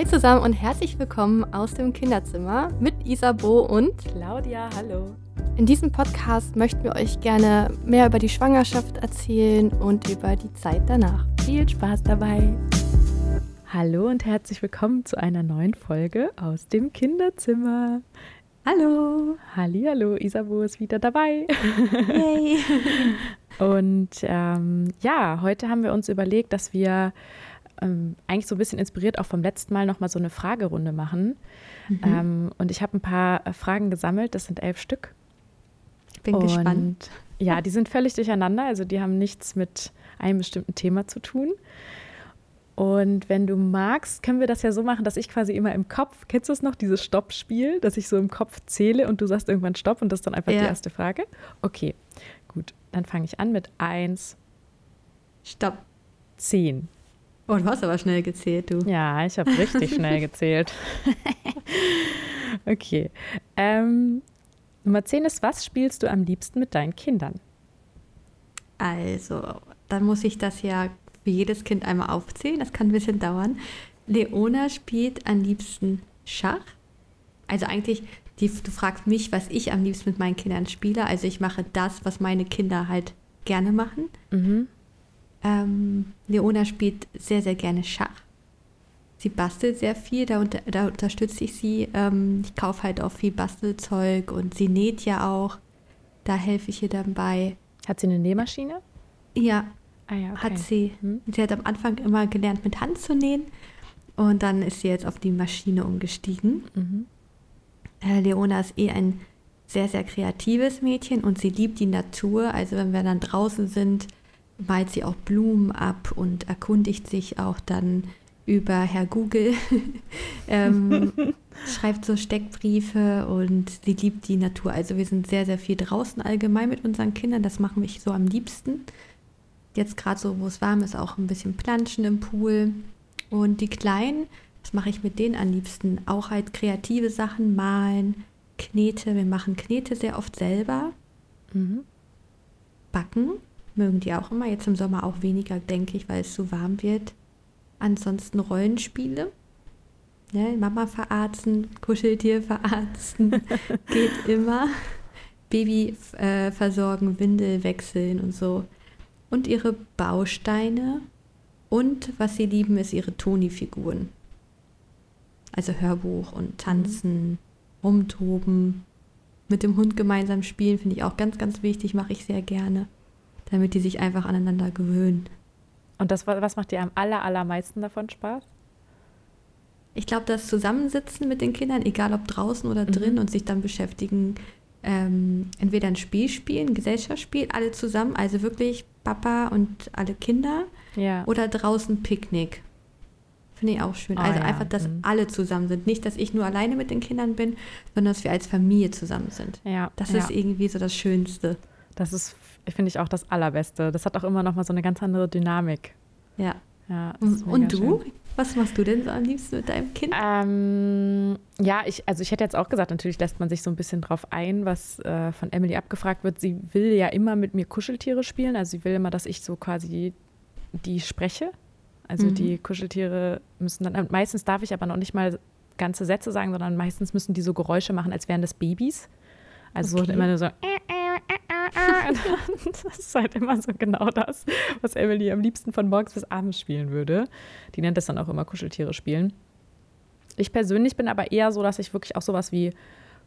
Hi zusammen und herzlich willkommen aus dem Kinderzimmer mit Isabo und Claudia. Hallo. In diesem Podcast möchten wir euch gerne mehr über die Schwangerschaft erzählen und über die Zeit danach. Viel Spaß dabei. Hallo und herzlich willkommen zu einer neuen Folge aus dem Kinderzimmer. Hallo. Hallo, Isabo ist wieder dabei. Yay. und ähm, ja, heute haben wir uns überlegt, dass wir ähm, eigentlich so ein bisschen inspiriert auch vom letzten Mal nochmal so eine Fragerunde machen. Mhm. Ähm, und ich habe ein paar äh, Fragen gesammelt, das sind elf Stück. Bin und, gespannt. Ja, die sind völlig durcheinander, also die haben nichts mit einem bestimmten Thema zu tun. Und wenn du magst, können wir das ja so machen, dass ich quasi immer im Kopf, kennst du es noch, dieses Stoppspiel, dass ich so im Kopf zähle und du sagst irgendwann Stopp und das ist dann einfach ja. die erste Frage? Okay, gut. Dann fange ich an mit eins. Stopp. Zehn. Oh, du hast aber schnell gezählt, du. Ja, ich habe richtig schnell gezählt. okay. Ähm, Nummer 10 ist, was spielst du am liebsten mit deinen Kindern? Also, dann muss ich das ja für jedes Kind einmal aufzählen. Das kann ein bisschen dauern. Leona spielt am liebsten Schach. Also eigentlich, die, du fragst mich, was ich am liebsten mit meinen Kindern spiele. Also ich mache das, was meine Kinder halt gerne machen. Mhm. Ähm, Leona spielt sehr, sehr gerne Schach. Sie bastelt sehr viel, da, unter, da unterstütze ich sie. Ähm, ich kaufe halt auch viel Bastelzeug und sie näht ja auch. Da helfe ich ihr dabei. Hat sie eine Nähmaschine? Ja, ah ja okay. hat sie. Hm? Sie hat am Anfang immer gelernt, mit Hand zu nähen. Und dann ist sie jetzt auf die Maschine umgestiegen. Mhm. Äh, Leona ist eh ein sehr, sehr kreatives Mädchen und sie liebt die Natur. Also wenn wir dann draußen sind, malt sie auch Blumen ab und erkundigt sich auch dann über Herr Google, ähm, schreibt so Steckbriefe und sie liebt die Natur. Also wir sind sehr, sehr viel draußen allgemein mit unseren Kindern. Das machen wir so am liebsten. Jetzt gerade so, wo es warm ist, auch ein bisschen Planschen im Pool. Und die Kleinen, was mache ich mit denen am liebsten? Auch halt kreative Sachen, malen, Knete. Wir machen Knete sehr oft selber. Mhm. Backen mögen die auch immer. Jetzt im Sommer auch weniger, denke ich, weil es zu warm wird. Ansonsten Rollenspiele. Ne, Mama verarzten, Kuscheltier verarzten, geht immer. Baby äh, versorgen, Windel wechseln und so. Und ihre Bausteine. Und was sie lieben, ist ihre Toni-Figuren. Also Hörbuch und Tanzen, rumtoben, mit dem Hund gemeinsam spielen, finde ich auch ganz, ganz wichtig, mache ich sehr gerne damit die sich einfach aneinander gewöhnen. Und das, was macht dir am aller, allermeisten davon Spaß? Ich glaube, das Zusammensitzen mit den Kindern, egal ob draußen oder mhm. drin, und sich dann beschäftigen, ähm, entweder ein Spiel spielen, ein Gesellschaftsspiel, alle zusammen, also wirklich Papa und alle Kinder, ja. oder draußen Picknick. Finde ich auch schön. Oh, also ja. einfach, dass mhm. alle zusammen sind. Nicht, dass ich nur alleine mit den Kindern bin, sondern dass wir als Familie zusammen sind. Ja. Das ist irgendwie so das Schönste. Das ist finde ich auch das Allerbeste. Das hat auch immer noch mal so eine ganz andere Dynamik. Ja. ja Und du? Schön. Was machst du denn so am liebsten mit deinem Kind? Ähm, ja, ich, also ich hätte jetzt auch gesagt, natürlich lässt man sich so ein bisschen drauf ein, was äh, von Emily abgefragt wird. Sie will ja immer mit mir Kuscheltiere spielen. Also sie will immer, dass ich so quasi die spreche. Also mhm. die Kuscheltiere müssen dann, meistens darf ich aber noch nicht mal ganze Sätze sagen, sondern meistens müssen die so Geräusche machen, als wären das Babys. Also okay. so immer nur so, äh, das ist halt immer so genau das, was Emily am liebsten von morgens bis abends spielen würde. Die nennt das dann auch immer Kuscheltiere spielen. Ich persönlich bin aber eher so, dass ich wirklich auch sowas wie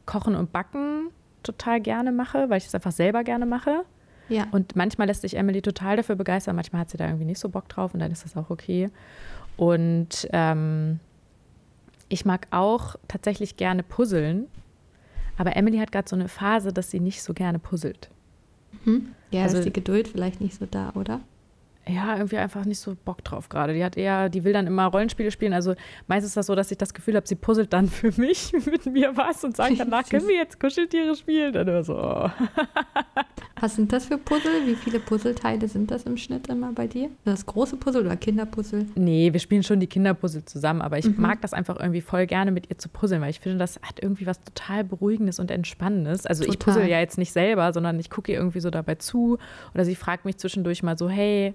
Kochen und Backen total gerne mache, weil ich das einfach selber gerne mache. Ja. Und manchmal lässt sich Emily total dafür begeistern, manchmal hat sie da irgendwie nicht so Bock drauf und dann ist das auch okay. Und ähm, ich mag auch tatsächlich gerne puzzeln, aber Emily hat gerade so eine Phase, dass sie nicht so gerne puzzelt. Mhm. Ja, also, ist die Geduld vielleicht nicht so da, oder? Ja, irgendwie einfach nicht so Bock drauf gerade. Die hat eher, die will dann immer Rollenspiele spielen. Also meistens ist das so, dass ich das Gefühl habe, sie puzzelt dann für mich mit mir was und sagt danach, können wir jetzt Kuscheltiere spielen? Dann immer so. Oh. Was sind das für Puzzle? Wie viele Puzzleteile sind das im Schnitt immer bei dir? Das große Puzzle oder Kinderpuzzle? Nee, wir spielen schon die Kinderpuzzle zusammen, aber ich mhm. mag das einfach irgendwie voll gerne mit ihr zu puzzeln, weil ich finde, das hat irgendwie was total Beruhigendes und Entspannendes. Also total. ich puzzle ja jetzt nicht selber, sondern ich gucke ihr irgendwie so dabei zu oder sie fragt mich zwischendurch mal so, hey,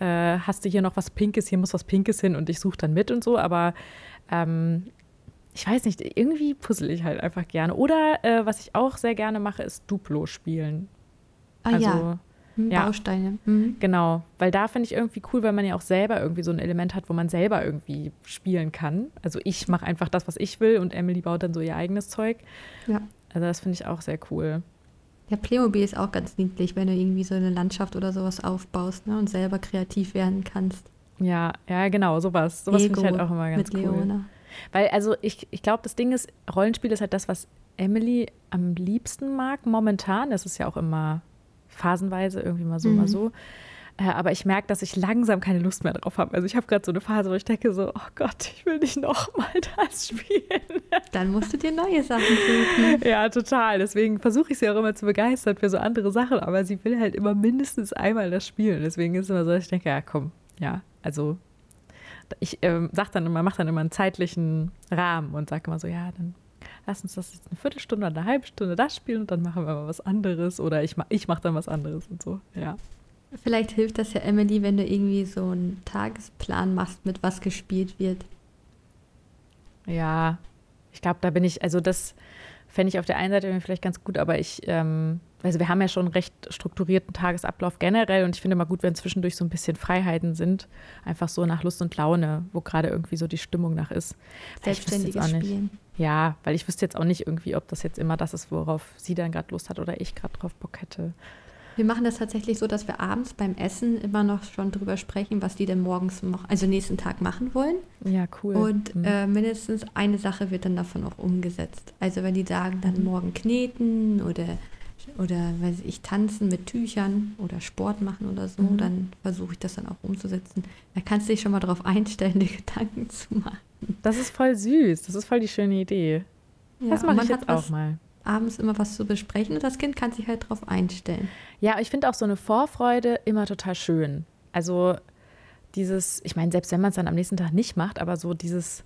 äh, hast du hier noch was Pinkes, hier muss was Pinkes hin und ich suche dann mit und so, aber ähm, ich weiß nicht, irgendwie puzzle ich halt einfach gerne. Oder äh, was ich auch sehr gerne mache, ist Duplo spielen. Ah also, ja. Ja. Bausteine. Mhm. Genau, weil da finde ich irgendwie cool, weil man ja auch selber irgendwie so ein Element hat, wo man selber irgendwie spielen kann. Also ich mache einfach das, was ich will und Emily baut dann so ihr eigenes Zeug. Ja. Also das finde ich auch sehr cool. Ja, Playmobil ist auch ganz niedlich, wenn du irgendwie so eine Landschaft oder sowas aufbaust ne, und selber kreativ werden kannst. Ja, ja, genau, sowas. Sowas finde ich halt auch immer ganz mit cool. Leona. Weil, also ich, ich glaube, das Ding ist, Rollenspiel ist halt das, was Emily am liebsten mag momentan. Das ist ja auch immer phasenweise, irgendwie mal so, mhm. mal so. Äh, aber ich merke, dass ich langsam keine Lust mehr drauf habe. Also ich habe gerade so eine Phase, wo ich denke so, oh Gott, ich will nicht nochmal das spielen. Dann musst du dir neue Sachen suchen. Ja, total. Deswegen versuche ich sie auch immer zu begeistern für so andere Sachen. Aber sie will halt immer mindestens einmal das spielen. Deswegen ist es immer so, dass ich denke, ja komm, ja, also ich ähm, sag dann immer, mache dann immer einen zeitlichen Rahmen und sage immer so, ja, dann lass uns das jetzt eine Viertelstunde oder eine halbe Stunde das spielen und dann machen wir mal was anderes oder ich, ich mache dann was anderes und so, ja. Vielleicht hilft das ja Emily, wenn du irgendwie so einen Tagesplan machst, mit was gespielt wird. Ja, ich glaube, da bin ich, also das fände ich auf der einen Seite vielleicht ganz gut, aber ich, ähm, also wir haben ja schon einen recht strukturierten Tagesablauf generell und ich finde mal gut, wenn zwischendurch so ein bisschen Freiheiten sind, einfach so nach Lust und Laune, wo gerade irgendwie so die Stimmung nach ist. Selbstständiges Spielen. Ja, weil ich wüsste jetzt auch nicht irgendwie, ob das jetzt immer das ist, worauf sie dann gerade Lust hat oder ich gerade drauf Bock hätte. Wir machen das tatsächlich so, dass wir abends beim Essen immer noch schon drüber sprechen, was die denn morgens noch, also nächsten Tag machen wollen. Ja, cool. Und mhm. äh, mindestens eine Sache wird dann davon auch umgesetzt. Also wenn die sagen, dann mhm. morgen kneten oder oder weiß ich, tanzen mit Tüchern oder Sport machen oder so, mhm. dann versuche ich das dann auch umzusetzen. Da kannst du dich schon mal darauf einstellen, dir Gedanken zu machen. Das ist voll süß, das ist voll die schöne Idee. Ja, das mache ich jetzt auch mal. Abends immer was zu besprechen und das Kind kann sich halt darauf einstellen. Ja, ich finde auch so eine Vorfreude immer total schön. Also dieses, ich meine, selbst wenn man es dann am nächsten Tag nicht macht, aber so dieses,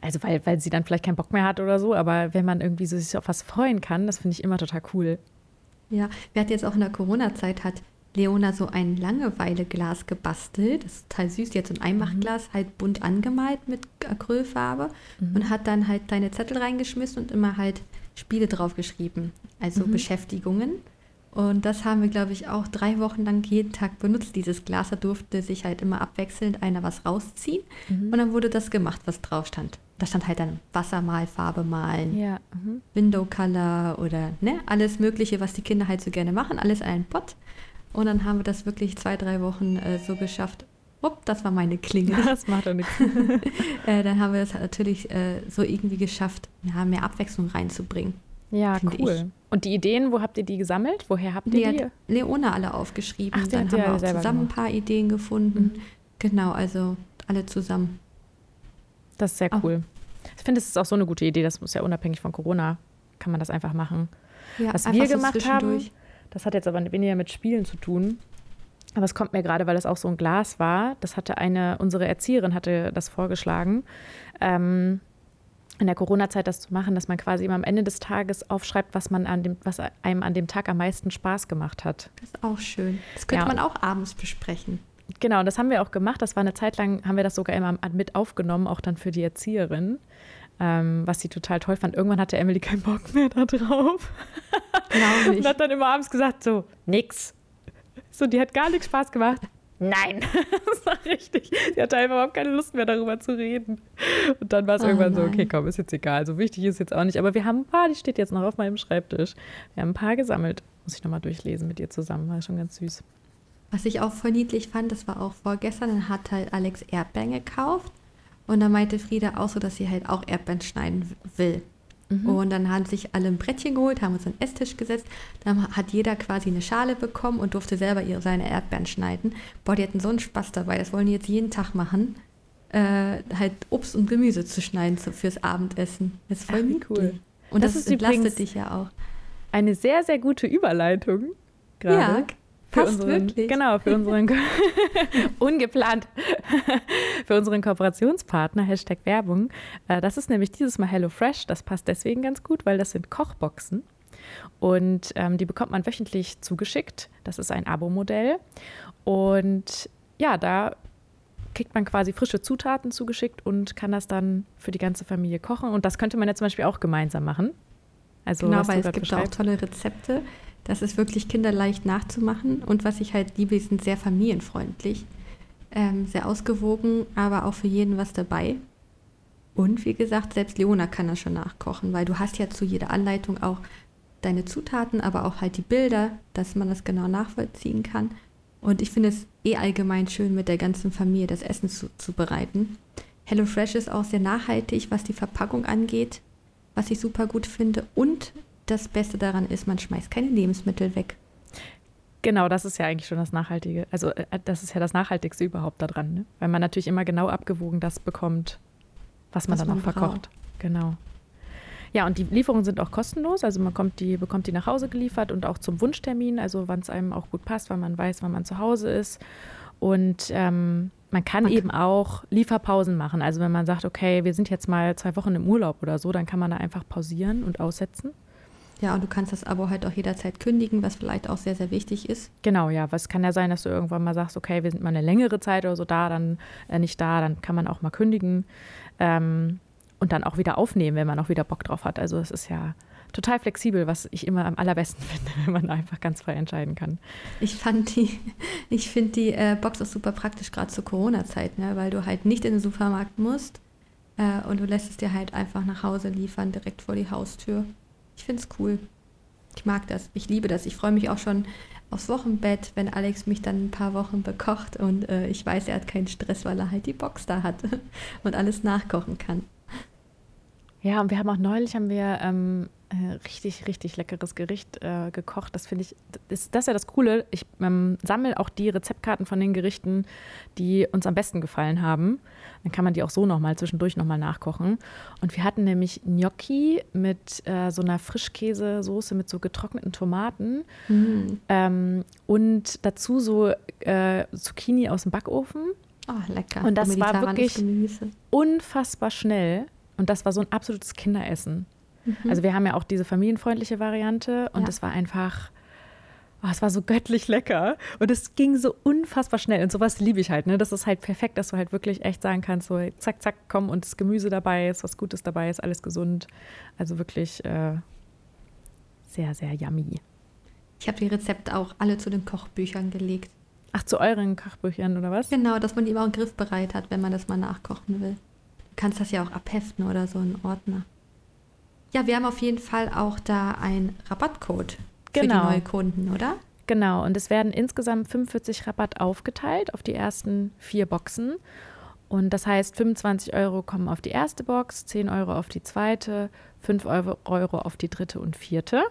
also weil, weil sie dann vielleicht keinen Bock mehr hat oder so, aber wenn man irgendwie so sich auf was freuen kann, das finde ich immer total cool. Ja, wir hatten jetzt auch in der Corona-Zeit, hat Leona so ein Langeweileglas gebastelt. Das ist total süß. Jetzt so ein Einmachglas, mhm. halt bunt angemalt mit Acrylfarbe mhm. und hat dann halt deine Zettel reingeschmissen und immer halt Spiele draufgeschrieben, also mhm. Beschäftigungen. Und das haben wir, glaube ich, auch drei Wochen lang jeden Tag benutzt, dieses Glas. Da durfte sich halt immer abwechselnd einer was rausziehen. Mhm. Und dann wurde das gemacht, was drauf stand. Da stand halt dann Wassermal, Farbe malen, ja. mhm. Window Color oder ne, alles Mögliche, was die Kinder halt so gerne machen, alles in einen Pott. Und dann haben wir das wirklich zwei, drei Wochen äh, so geschafft. Upp, das war meine Klinge. Das macht doch nichts. äh, dann haben wir das natürlich äh, so irgendwie geschafft, ja, mehr Abwechslung reinzubringen. Ja, cool. Ich. Und die Ideen, wo habt ihr die gesammelt? Woher habt ihr die? die? Leona alle aufgeschrieben. Ach, dann haben wir auch zusammen gemacht. ein paar Ideen gefunden. Mhm. Genau, also alle zusammen. Das ist sehr cool. Auch. Ich finde, es ist auch so eine gute Idee. Das muss ja unabhängig von Corona, kann man das einfach machen. Ja, Was wir gemacht so haben, das hat jetzt aber weniger mit Spielen zu tun. Aber es kommt mir gerade, weil es auch so ein Glas war. Das hatte eine, unsere Erzieherin hatte das vorgeschlagen. Ähm, in der Corona-Zeit das zu machen, dass man quasi immer am Ende des Tages aufschreibt, was man an dem, was einem an dem Tag am meisten Spaß gemacht hat. Das ist auch schön. Das könnte ja. man auch abends besprechen. Genau, das haben wir auch gemacht. Das war eine Zeit lang, haben wir das sogar immer mit aufgenommen, auch dann für die Erzieherin, ähm, was sie total toll fand. Irgendwann hatte Emily keinen Bock mehr da drauf. Genau Und hat dann immer abends gesagt, so, nix. So, die hat gar nichts Spaß gemacht. Nein, das war richtig. Sie hatte einfach überhaupt keine Lust mehr darüber zu reden. Und dann war es oh irgendwann nein. so, okay, komm, ist jetzt egal. So wichtig ist jetzt auch nicht. Aber wir haben ein paar, die steht jetzt noch auf meinem Schreibtisch. Wir haben ein paar gesammelt. Muss ich nochmal durchlesen mit ihr zusammen. War schon ganz süß. Was ich auch voll niedlich fand, das war auch vorgestern, dann hat halt Alex Erdbeeren gekauft. Und dann meinte Frieda auch so, dass sie halt auch Erdbeeren schneiden will. Mhm. Und dann haben sich alle ein Brettchen geholt, haben uns an den Esstisch gesetzt. Dann hat jeder quasi eine Schale bekommen und durfte selber ihre, seine Erdbeeren schneiden. Boah, die hatten so einen Spaß dabei. Das wollen die jetzt jeden Tag machen. Äh, halt Obst und Gemüse zu schneiden zu, fürs Abendessen. Das ist voll Ach, cool. Und das, das ist entlastet dich ja auch. Eine sehr, sehr gute Überleitung. Gerade. Ja, für Passt unseren, wirklich. Genau, für unseren ungeplant für unseren Kooperationspartner, Hashtag Werbung. Äh, das ist nämlich dieses Mal HelloFresh. Das passt deswegen ganz gut, weil das sind Kochboxen. Und ähm, die bekommt man wöchentlich zugeschickt. Das ist ein Abo-Modell. Und ja, da kriegt man quasi frische Zutaten zugeschickt und kann das dann für die ganze Familie kochen. Und das könnte man ja zum Beispiel auch gemeinsam machen. Also, genau, weil es gibt auch tolle Rezepte. Das ist wirklich kinderleicht nachzumachen. Und was ich halt liebe, sind sehr familienfreundlich, ähm, sehr ausgewogen, aber auch für jeden was dabei. Und wie gesagt, selbst Leona kann das schon nachkochen, weil du hast ja zu jeder Anleitung auch deine Zutaten, aber auch halt die Bilder, dass man das genau nachvollziehen kann. Und ich finde es eh allgemein schön, mit der ganzen Familie das Essen zu, bereiten. HelloFresh ist auch sehr nachhaltig, was die Verpackung angeht, was ich super gut finde. Und das Beste daran ist, man schmeißt keine Lebensmittel weg. Genau, das ist ja eigentlich schon das Nachhaltige. Also äh, das ist ja das Nachhaltigste überhaupt daran, ne? weil man natürlich immer genau abgewogen das bekommt, was man was dann auch verkocht. Genau. Ja, und die Lieferungen sind auch kostenlos. Also man kommt die, bekommt die nach Hause geliefert und auch zum Wunschtermin, also wann es einem auch gut passt, weil man weiß, wann man zu Hause ist. Und ähm, man kann okay. eben auch Lieferpausen machen. Also wenn man sagt, okay, wir sind jetzt mal zwei Wochen im Urlaub oder so, dann kann man da einfach pausieren und aussetzen. Ja, und du kannst das Abo halt auch jederzeit kündigen, was vielleicht auch sehr, sehr wichtig ist. Genau, ja. Was kann ja sein, dass du irgendwann mal sagst, okay, wir sind mal eine längere Zeit oder so da, dann äh, nicht da, dann kann man auch mal kündigen. Ähm, und dann auch wieder aufnehmen, wenn man auch wieder Bock drauf hat. Also es ist ja total flexibel, was ich immer am allerbesten finde, wenn man einfach ganz frei entscheiden kann. Ich fand die, ich finde die äh, Box auch super praktisch, gerade zur Corona-Zeit, ne? weil du halt nicht in den Supermarkt musst äh, und du lässt es dir halt einfach nach Hause liefern, direkt vor die Haustür. Ich finde es cool. Ich mag das. Ich liebe das. Ich freue mich auch schon aufs Wochenbett, wenn Alex mich dann ein paar Wochen bekocht und äh, ich weiß, er hat keinen Stress, weil er halt die Box da hat und alles nachkochen kann. Ja, und wir haben auch neulich haben wir ähm, äh, richtig, richtig leckeres Gericht äh, gekocht. Das finde ich, das, das, ist ja das Coole. Ich ähm, sammle auch die Rezeptkarten von den Gerichten, die uns am besten gefallen haben. Dann kann man die auch so nochmal zwischendurch nochmal nachkochen. Und wir hatten nämlich Gnocchi mit äh, so einer Frischkäsesoße mit so getrockneten Tomaten mhm. ähm, und dazu so äh, Zucchini aus dem Backofen. Oh, lecker. Und das war wirklich unfassbar schnell. Und das war so ein absolutes Kinderessen. Mhm. Also wir haben ja auch diese familienfreundliche Variante und es ja. war einfach, oh, es war so göttlich lecker und es ging so unfassbar schnell und sowas liebe ich halt. Ne? Das ist halt perfekt, dass du halt wirklich echt sagen kannst, so zack, zack, komm und das Gemüse dabei ist, was Gutes dabei ist, alles gesund. Also wirklich äh, sehr, sehr yummy. Ich habe die Rezepte auch alle zu den Kochbüchern gelegt. Ach, zu euren Kochbüchern oder was? Genau, dass man die immer auch griffbereit hat, wenn man das mal nachkochen will kannst das ja auch abheften oder so einen Ordner. Ja, wir haben auf jeden Fall auch da einen Rabattcode für genau. die Neukunden, oder? Genau, und es werden insgesamt 45 Rabatt aufgeteilt auf die ersten vier Boxen. Und das heißt, 25 Euro kommen auf die erste Box, 10 Euro auf die zweite, 5 Euro auf die dritte und vierte.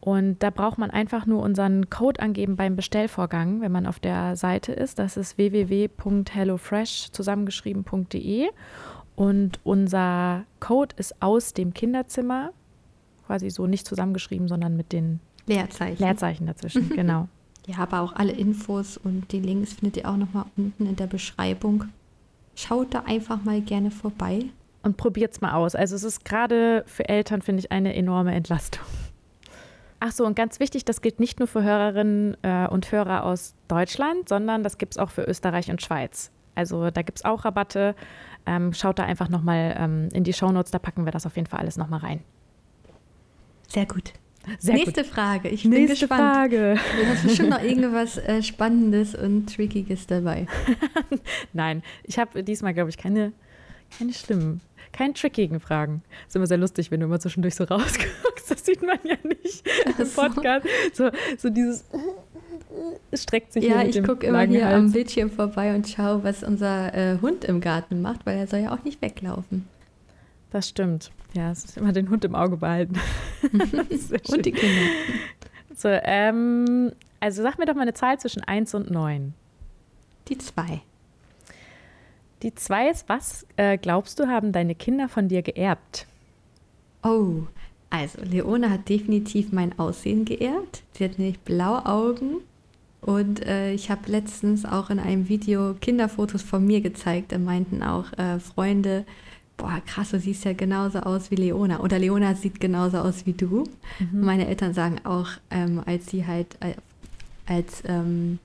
Und da braucht man einfach nur unseren Code angeben beim Bestellvorgang, wenn man auf der Seite ist. Das ist www.hellofresh zusammengeschrieben.de. Und unser Code ist aus dem Kinderzimmer, quasi so nicht zusammengeschrieben, sondern mit den Leerzeichen, Leerzeichen dazwischen. genau. Ja, aber auch alle Infos und die Links findet ihr auch nochmal unten in der Beschreibung. Schaut da einfach mal gerne vorbei. Und probiert es mal aus. Also es ist gerade für Eltern, finde ich, eine enorme Entlastung. Ach so, und ganz wichtig, das gilt nicht nur für Hörerinnen äh, und Hörer aus Deutschland, sondern das gibt es auch für Österreich und Schweiz. Also da gibt es auch Rabatte. Ähm, schaut da einfach nochmal ähm, in die Shownotes, da packen wir das auf jeden Fall alles nochmal rein. Sehr gut. Sehr Nächste gut. Frage. Ich bin Nächste gespannt. Frage. Du hast bestimmt noch irgendwas äh, Spannendes und Trickiges dabei. Nein, ich habe diesmal, glaube ich, keine, keine schlimmen keine trickigen Fragen. ist immer sehr lustig, wenn du immer zwischendurch so rausguckst. Das sieht man ja nicht im Podcast. So, so dieses es streckt sich Ja, ich gucke immer hier am Bildschirm vorbei und schaue, was unser äh, Hund im Garten macht, weil er soll ja auch nicht weglaufen. Das stimmt. Ja, es ist immer den Hund im Auge behalten. und die Kinder. So, ähm, also sag mir doch mal eine Zahl zwischen 1 und 9. Die 2. Die zwei ist, was äh, glaubst du, haben deine Kinder von dir geerbt? Oh, also Leone hat definitiv mein Aussehen geerbt. Sie hat nämlich blaue Augen. Und äh, ich habe letztens auch in einem Video Kinderfotos von mir gezeigt. Da meinten auch äh, Freunde, boah, krass, du siehst ja genauso aus wie Leona. Oder Leona sieht genauso aus wie du. Mhm. Meine Eltern sagen auch, ähm, als sie halt, äh, als, ähm,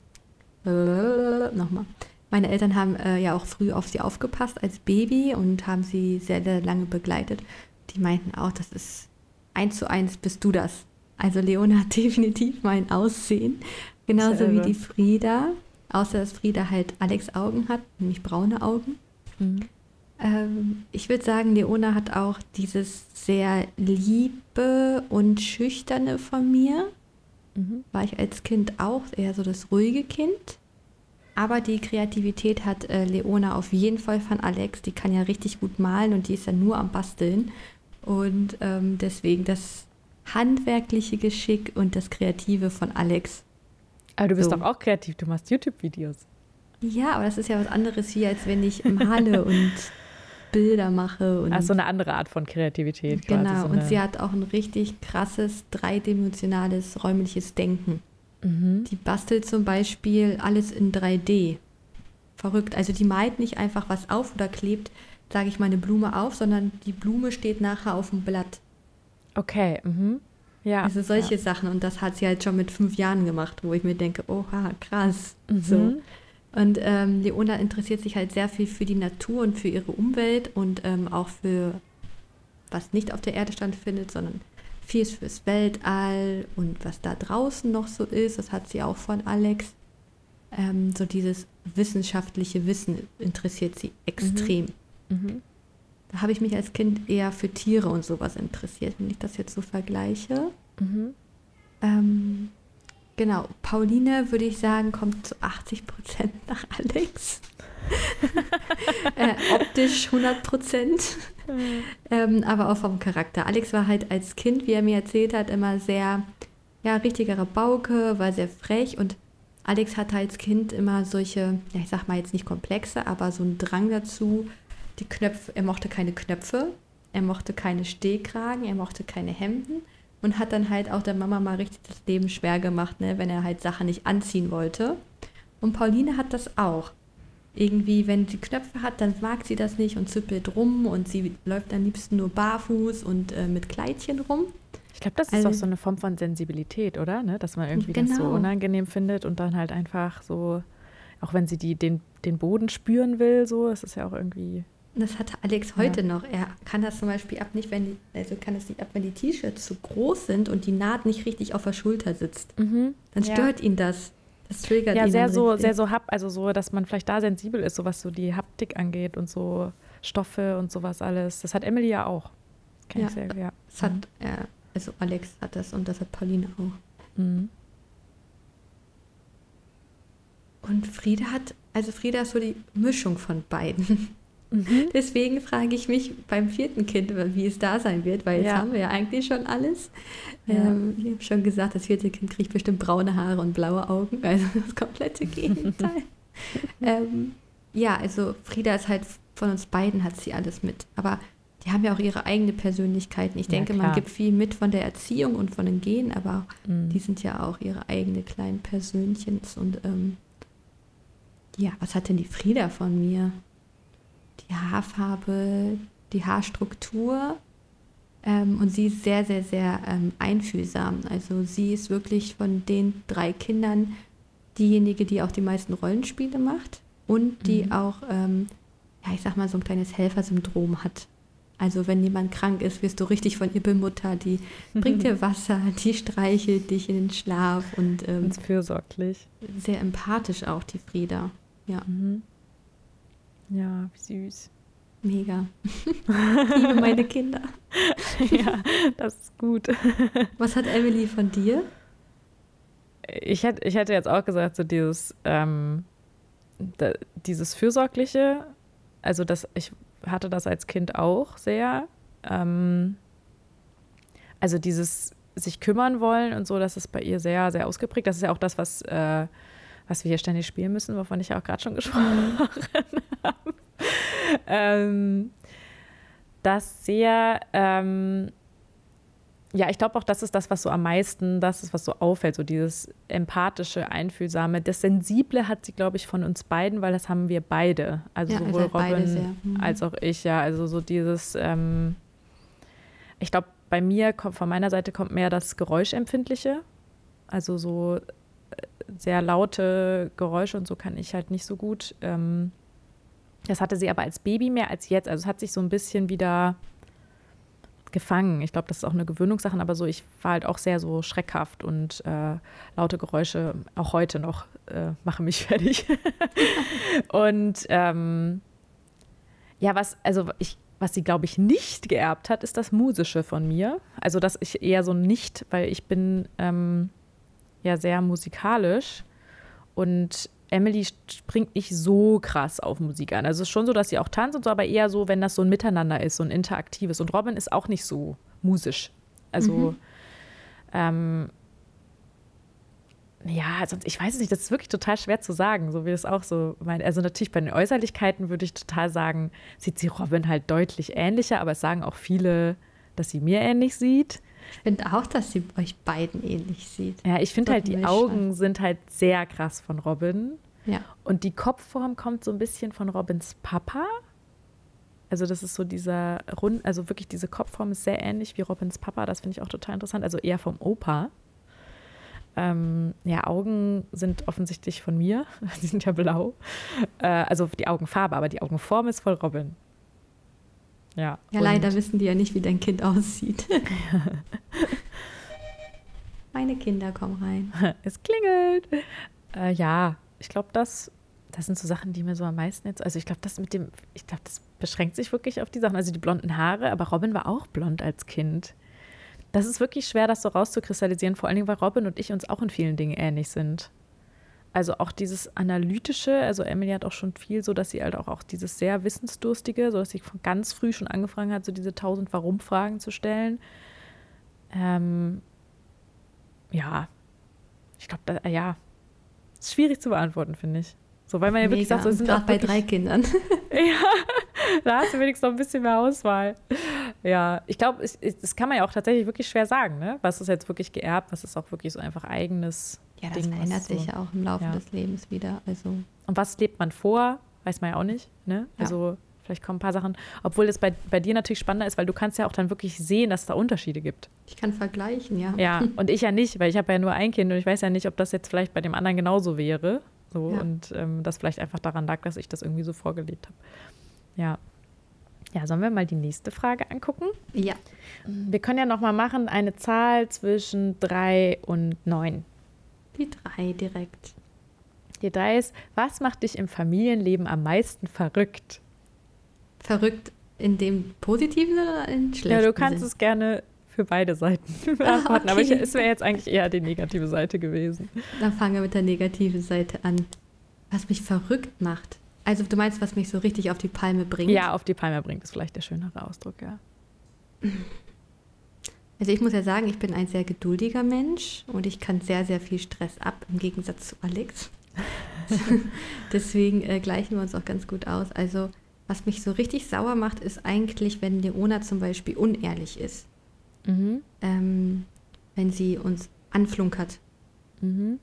nochmal, Meine Eltern haben äh, ja auch früh auf sie aufgepasst als Baby und haben sie sehr, sehr lange begleitet. Die meinten auch, das ist eins zu eins bist du das. Also Leona hat definitiv mein Aussehen. Genauso Selbe. wie die Frieda. Außer dass Frieda halt Alex Augen hat, nämlich braune Augen. Mhm. Ähm, ich würde sagen, Leona hat auch dieses sehr liebe und schüchterne von mir. Mhm. War ich als Kind auch eher so das ruhige Kind. Aber die Kreativität hat äh, Leona auf jeden Fall von Alex. Die kann ja richtig gut malen und die ist ja nur am Basteln. Und ähm, deswegen das handwerkliche Geschick und das Kreative von Alex. Aber du bist so. doch auch kreativ, du machst YouTube-Videos. Ja, aber das ist ja was anderes hier, als wenn ich male und Bilder mache. Und also eine andere Art von Kreativität. Genau, so und sie hat auch ein richtig krasses, dreidimensionales, räumliches Denken. Mhm. Die bastelt zum Beispiel alles in 3D. Verrückt. Also die malt nicht einfach was auf oder klebt, sage ich mal, eine Blume auf, sondern die Blume steht nachher auf dem Blatt. Okay, mhm. Ja. Also solche ja. Sachen. Und das hat sie halt schon mit fünf Jahren gemacht, wo ich mir denke, oha, krass. Mhm. So. Und ähm, Leona interessiert sich halt sehr viel für die Natur und für ihre Umwelt und ähm, auch für was nicht auf der Erde stattfindet, sondern viel fürs Weltall und was da draußen noch so ist. Das hat sie auch von Alex. Ähm, so dieses wissenschaftliche Wissen interessiert sie extrem. Mhm. Mhm. Da habe ich mich als Kind eher für Tiere und sowas interessiert, wenn ich das jetzt so vergleiche. Mhm. Ähm, Genau, Pauline würde ich sagen, kommt zu 80 Prozent nach Alex. äh, optisch 100 Prozent, ähm, aber auch vom Charakter. Alex war halt als Kind, wie er mir erzählt hat, immer sehr, ja, richtiger Rabauke, war sehr frech und Alex hatte als Kind immer solche, ja, ich sag mal jetzt nicht komplexe, aber so einen Drang dazu, die Knöpfe, er mochte keine Knöpfe, er mochte keine Stehkragen, er mochte keine Hemden und hat dann halt auch der Mama mal richtig das Leben schwer gemacht, ne, wenn er halt Sachen nicht anziehen wollte. Und Pauline hat das auch. Irgendwie, wenn sie Knöpfe hat, dann mag sie das nicht und züppelt rum und sie läuft am liebsten nur barfuß und äh, mit Kleidchen rum. Ich glaube, das ist also, auch so eine Form von Sensibilität, oder? Ne? Dass man irgendwie genau. das so genau. unangenehm findet und dann halt einfach so, auch wenn sie die, den, den Boden spüren will, so, es ist ja auch irgendwie das hatte Alex heute ja. noch. Er kann das zum Beispiel ab nicht, wenn die, also kann es nicht ab, wenn die T-Shirts zu groß sind und die Naht nicht richtig auf der Schulter sitzt. Mhm. Dann stört ja. ihn das. Das triggert ja, ihn. Ja, sehr so, sehr so hab, also so, dass man vielleicht da sensibel ist, so was so die Haptik angeht und so Stoffe und sowas alles. Das hat Emily ja auch. Kenn ja, sehr, ja. Das hat, mhm. ja, also Alex hat das und das hat Pauline auch. Mhm. Und Frieda hat, also Frieda ist so die Mischung von beiden. Mhm. Deswegen frage ich mich beim vierten Kind, wie es da sein wird, weil jetzt ja. haben wir ja eigentlich schon alles. Ja. Ähm, ich habe schon gesagt, das vierte Kind kriegt bestimmt braune Haare und blaue Augen, also das komplette Gegenteil. ähm, ja, also Frieda ist halt von uns beiden hat sie alles mit, aber die haben ja auch ihre eigene Persönlichkeiten. Ich denke, ja, man gibt viel mit von der Erziehung und von den Genen, aber mhm. die sind ja auch ihre eigenen kleinen Persönchens und ähm, ja, was hat denn die Frieda von mir? Die Haarfarbe, die Haarstruktur. Ähm, und sie ist sehr, sehr, sehr ähm, einfühlsam. Also sie ist wirklich von den drei Kindern diejenige, die auch die meisten Rollenspiele macht und die mhm. auch, ähm, ja, ich sag mal, so ein kleines Helfersyndrom hat. Also wenn jemand krank ist, wirst du richtig von ihr bemuttert. Die bringt dir Wasser, die streichelt dich in den Schlaf und ähm, fürsorglich. Sehr empathisch auch, die Frieda. Ja. Mhm. Ja, wie süß. Mega. Ich liebe meine Kinder. ja, das ist gut. Was hat Emily von dir? Ich hätte, ich hätte jetzt auch gesagt, so dieses, ähm, da, dieses Fürsorgliche, also das, ich hatte das als Kind auch sehr. Ähm, also dieses sich kümmern wollen und so, das ist bei ihr sehr, sehr ausgeprägt. Das ist ja auch das, was äh, was wir hier ständig spielen müssen, wovon ich auch gerade schon gesprochen habe. ähm, das sehr, ähm, ja, ich glaube auch, das ist das, was so am meisten, das ist, was so auffällt, so dieses empathische, einfühlsame. Das Sensible hat sie, glaube ich, von uns beiden, weil das haben wir beide. Also ja, sowohl Robin mhm. als auch ich, ja. Also so dieses, ähm, ich glaube, bei mir kommt, von meiner Seite kommt mehr das Geräuschempfindliche. Also so sehr laute Geräusche und so kann ich halt nicht so gut. Ähm, das hatte sie aber als Baby mehr als jetzt. Also es hat sich so ein bisschen wieder gefangen. Ich glaube, das ist auch eine Gewöhnungssache, aber so, ich war halt auch sehr so schreckhaft und äh, laute Geräusche, auch heute noch, äh, machen mich fertig. und ähm, ja, was, also ich, was sie, glaube ich, nicht geerbt hat, ist das Musische von mir. Also, dass ich eher so nicht, weil ich bin ähm, ja sehr musikalisch und Emily springt nicht so krass auf Musik an. Also es ist schon so, dass sie auch tanzt und so, aber eher so, wenn das so ein Miteinander ist, so ein interaktives. Und Robin ist auch nicht so musisch. Also, mhm. ähm, ja, sonst, ich weiß es nicht, das ist wirklich total schwer zu sagen, so wie es auch so meint. Also natürlich bei den Äußerlichkeiten würde ich total sagen, sieht sie Robin halt deutlich ähnlicher, aber es sagen auch viele, dass sie mir ähnlich sieht. Ich finde auch, dass sie euch beiden ähnlich sieht. Ja, ich finde halt, die Augen sind halt sehr krass von Robin. Ja. Und die Kopfform kommt so ein bisschen von Robins Papa. Also das ist so dieser rund, also wirklich diese Kopfform ist sehr ähnlich wie Robins Papa. Das finde ich auch total interessant. Also eher vom Opa. Ähm, ja, Augen sind offensichtlich von mir. Die sind ja blau. Äh, also die Augenfarbe, aber die Augenform ist voll Robin. Ja. Ja, leider wissen die ja nicht, wie dein Kind aussieht. Meine Kinder kommen rein. Es klingelt. Äh, ja, ich glaube, das, das sind so Sachen, die mir so am meisten jetzt. Also ich glaube, das mit dem, ich glaube, das beschränkt sich wirklich auf die Sachen. Also die blonden Haare, aber Robin war auch blond als Kind. Das ist wirklich schwer, das so rauszukristallisieren, vor allen Dingen, weil Robin und ich uns auch in vielen Dingen ähnlich sind. Also auch dieses Analytische, also Emily hat auch schon viel so, dass sie halt auch, auch dieses sehr Wissensdurstige, so dass sie von ganz früh schon angefangen hat, so diese tausend Warum-Fragen zu stellen. Ähm, ja, ich glaube, ja, ist schwierig zu beantworten, finde ich. So, weil man ja wirklich sagt, so sind auch bei drei Kindern. ja, da hast du wenigstens noch ein bisschen mehr Auswahl. Ja, ich glaube, das kann man ja auch tatsächlich wirklich schwer sagen, ne? Was ist jetzt wirklich geerbt, was ist auch wirklich so einfach eigenes. Ja, das Ding, verändert sich ja auch im Laufe ja. des Lebens wieder. Also. Und was lebt man vor, weiß man ja auch nicht, ne? Also vielleicht kommen ein paar Sachen, obwohl es bei, bei dir natürlich spannender ist, weil du kannst ja auch dann wirklich sehen, dass es da Unterschiede gibt. Ich kann vergleichen, ja. Ja, und ich ja nicht, weil ich habe ja nur ein Kind und ich weiß ja nicht, ob das jetzt vielleicht bei dem anderen genauso wäre. So, ja. und ähm, das vielleicht einfach daran lag, dass ich das irgendwie so vorgelebt habe. Ja. Ja, sollen wir mal die nächste Frage angucken? Ja. Wir können ja noch mal machen eine Zahl zwischen drei und neun. Die drei direkt. Die drei ist, was macht dich im Familienleben am meisten verrückt? Verrückt in dem positiven oder in schlechten Ja, du kannst Sinn? es gerne für beide Seiten beantworten. Ah, okay. Aber es wäre jetzt eigentlich eher die negative Seite gewesen. Dann fangen wir mit der negativen Seite an. Was mich verrückt macht. Also du meinst, was mich so richtig auf die Palme bringt? Ja, auf die Palme bringt, ist vielleicht der schönere Ausdruck, ja. Also ich muss ja sagen, ich bin ein sehr geduldiger Mensch und ich kann sehr, sehr viel Stress ab, im Gegensatz zu Alex. Deswegen äh, gleichen wir uns auch ganz gut aus. Also was mich so richtig sauer macht, ist eigentlich, wenn Leona zum Beispiel unehrlich ist. Mhm. Ähm, wenn sie uns anflunkert. Mhm.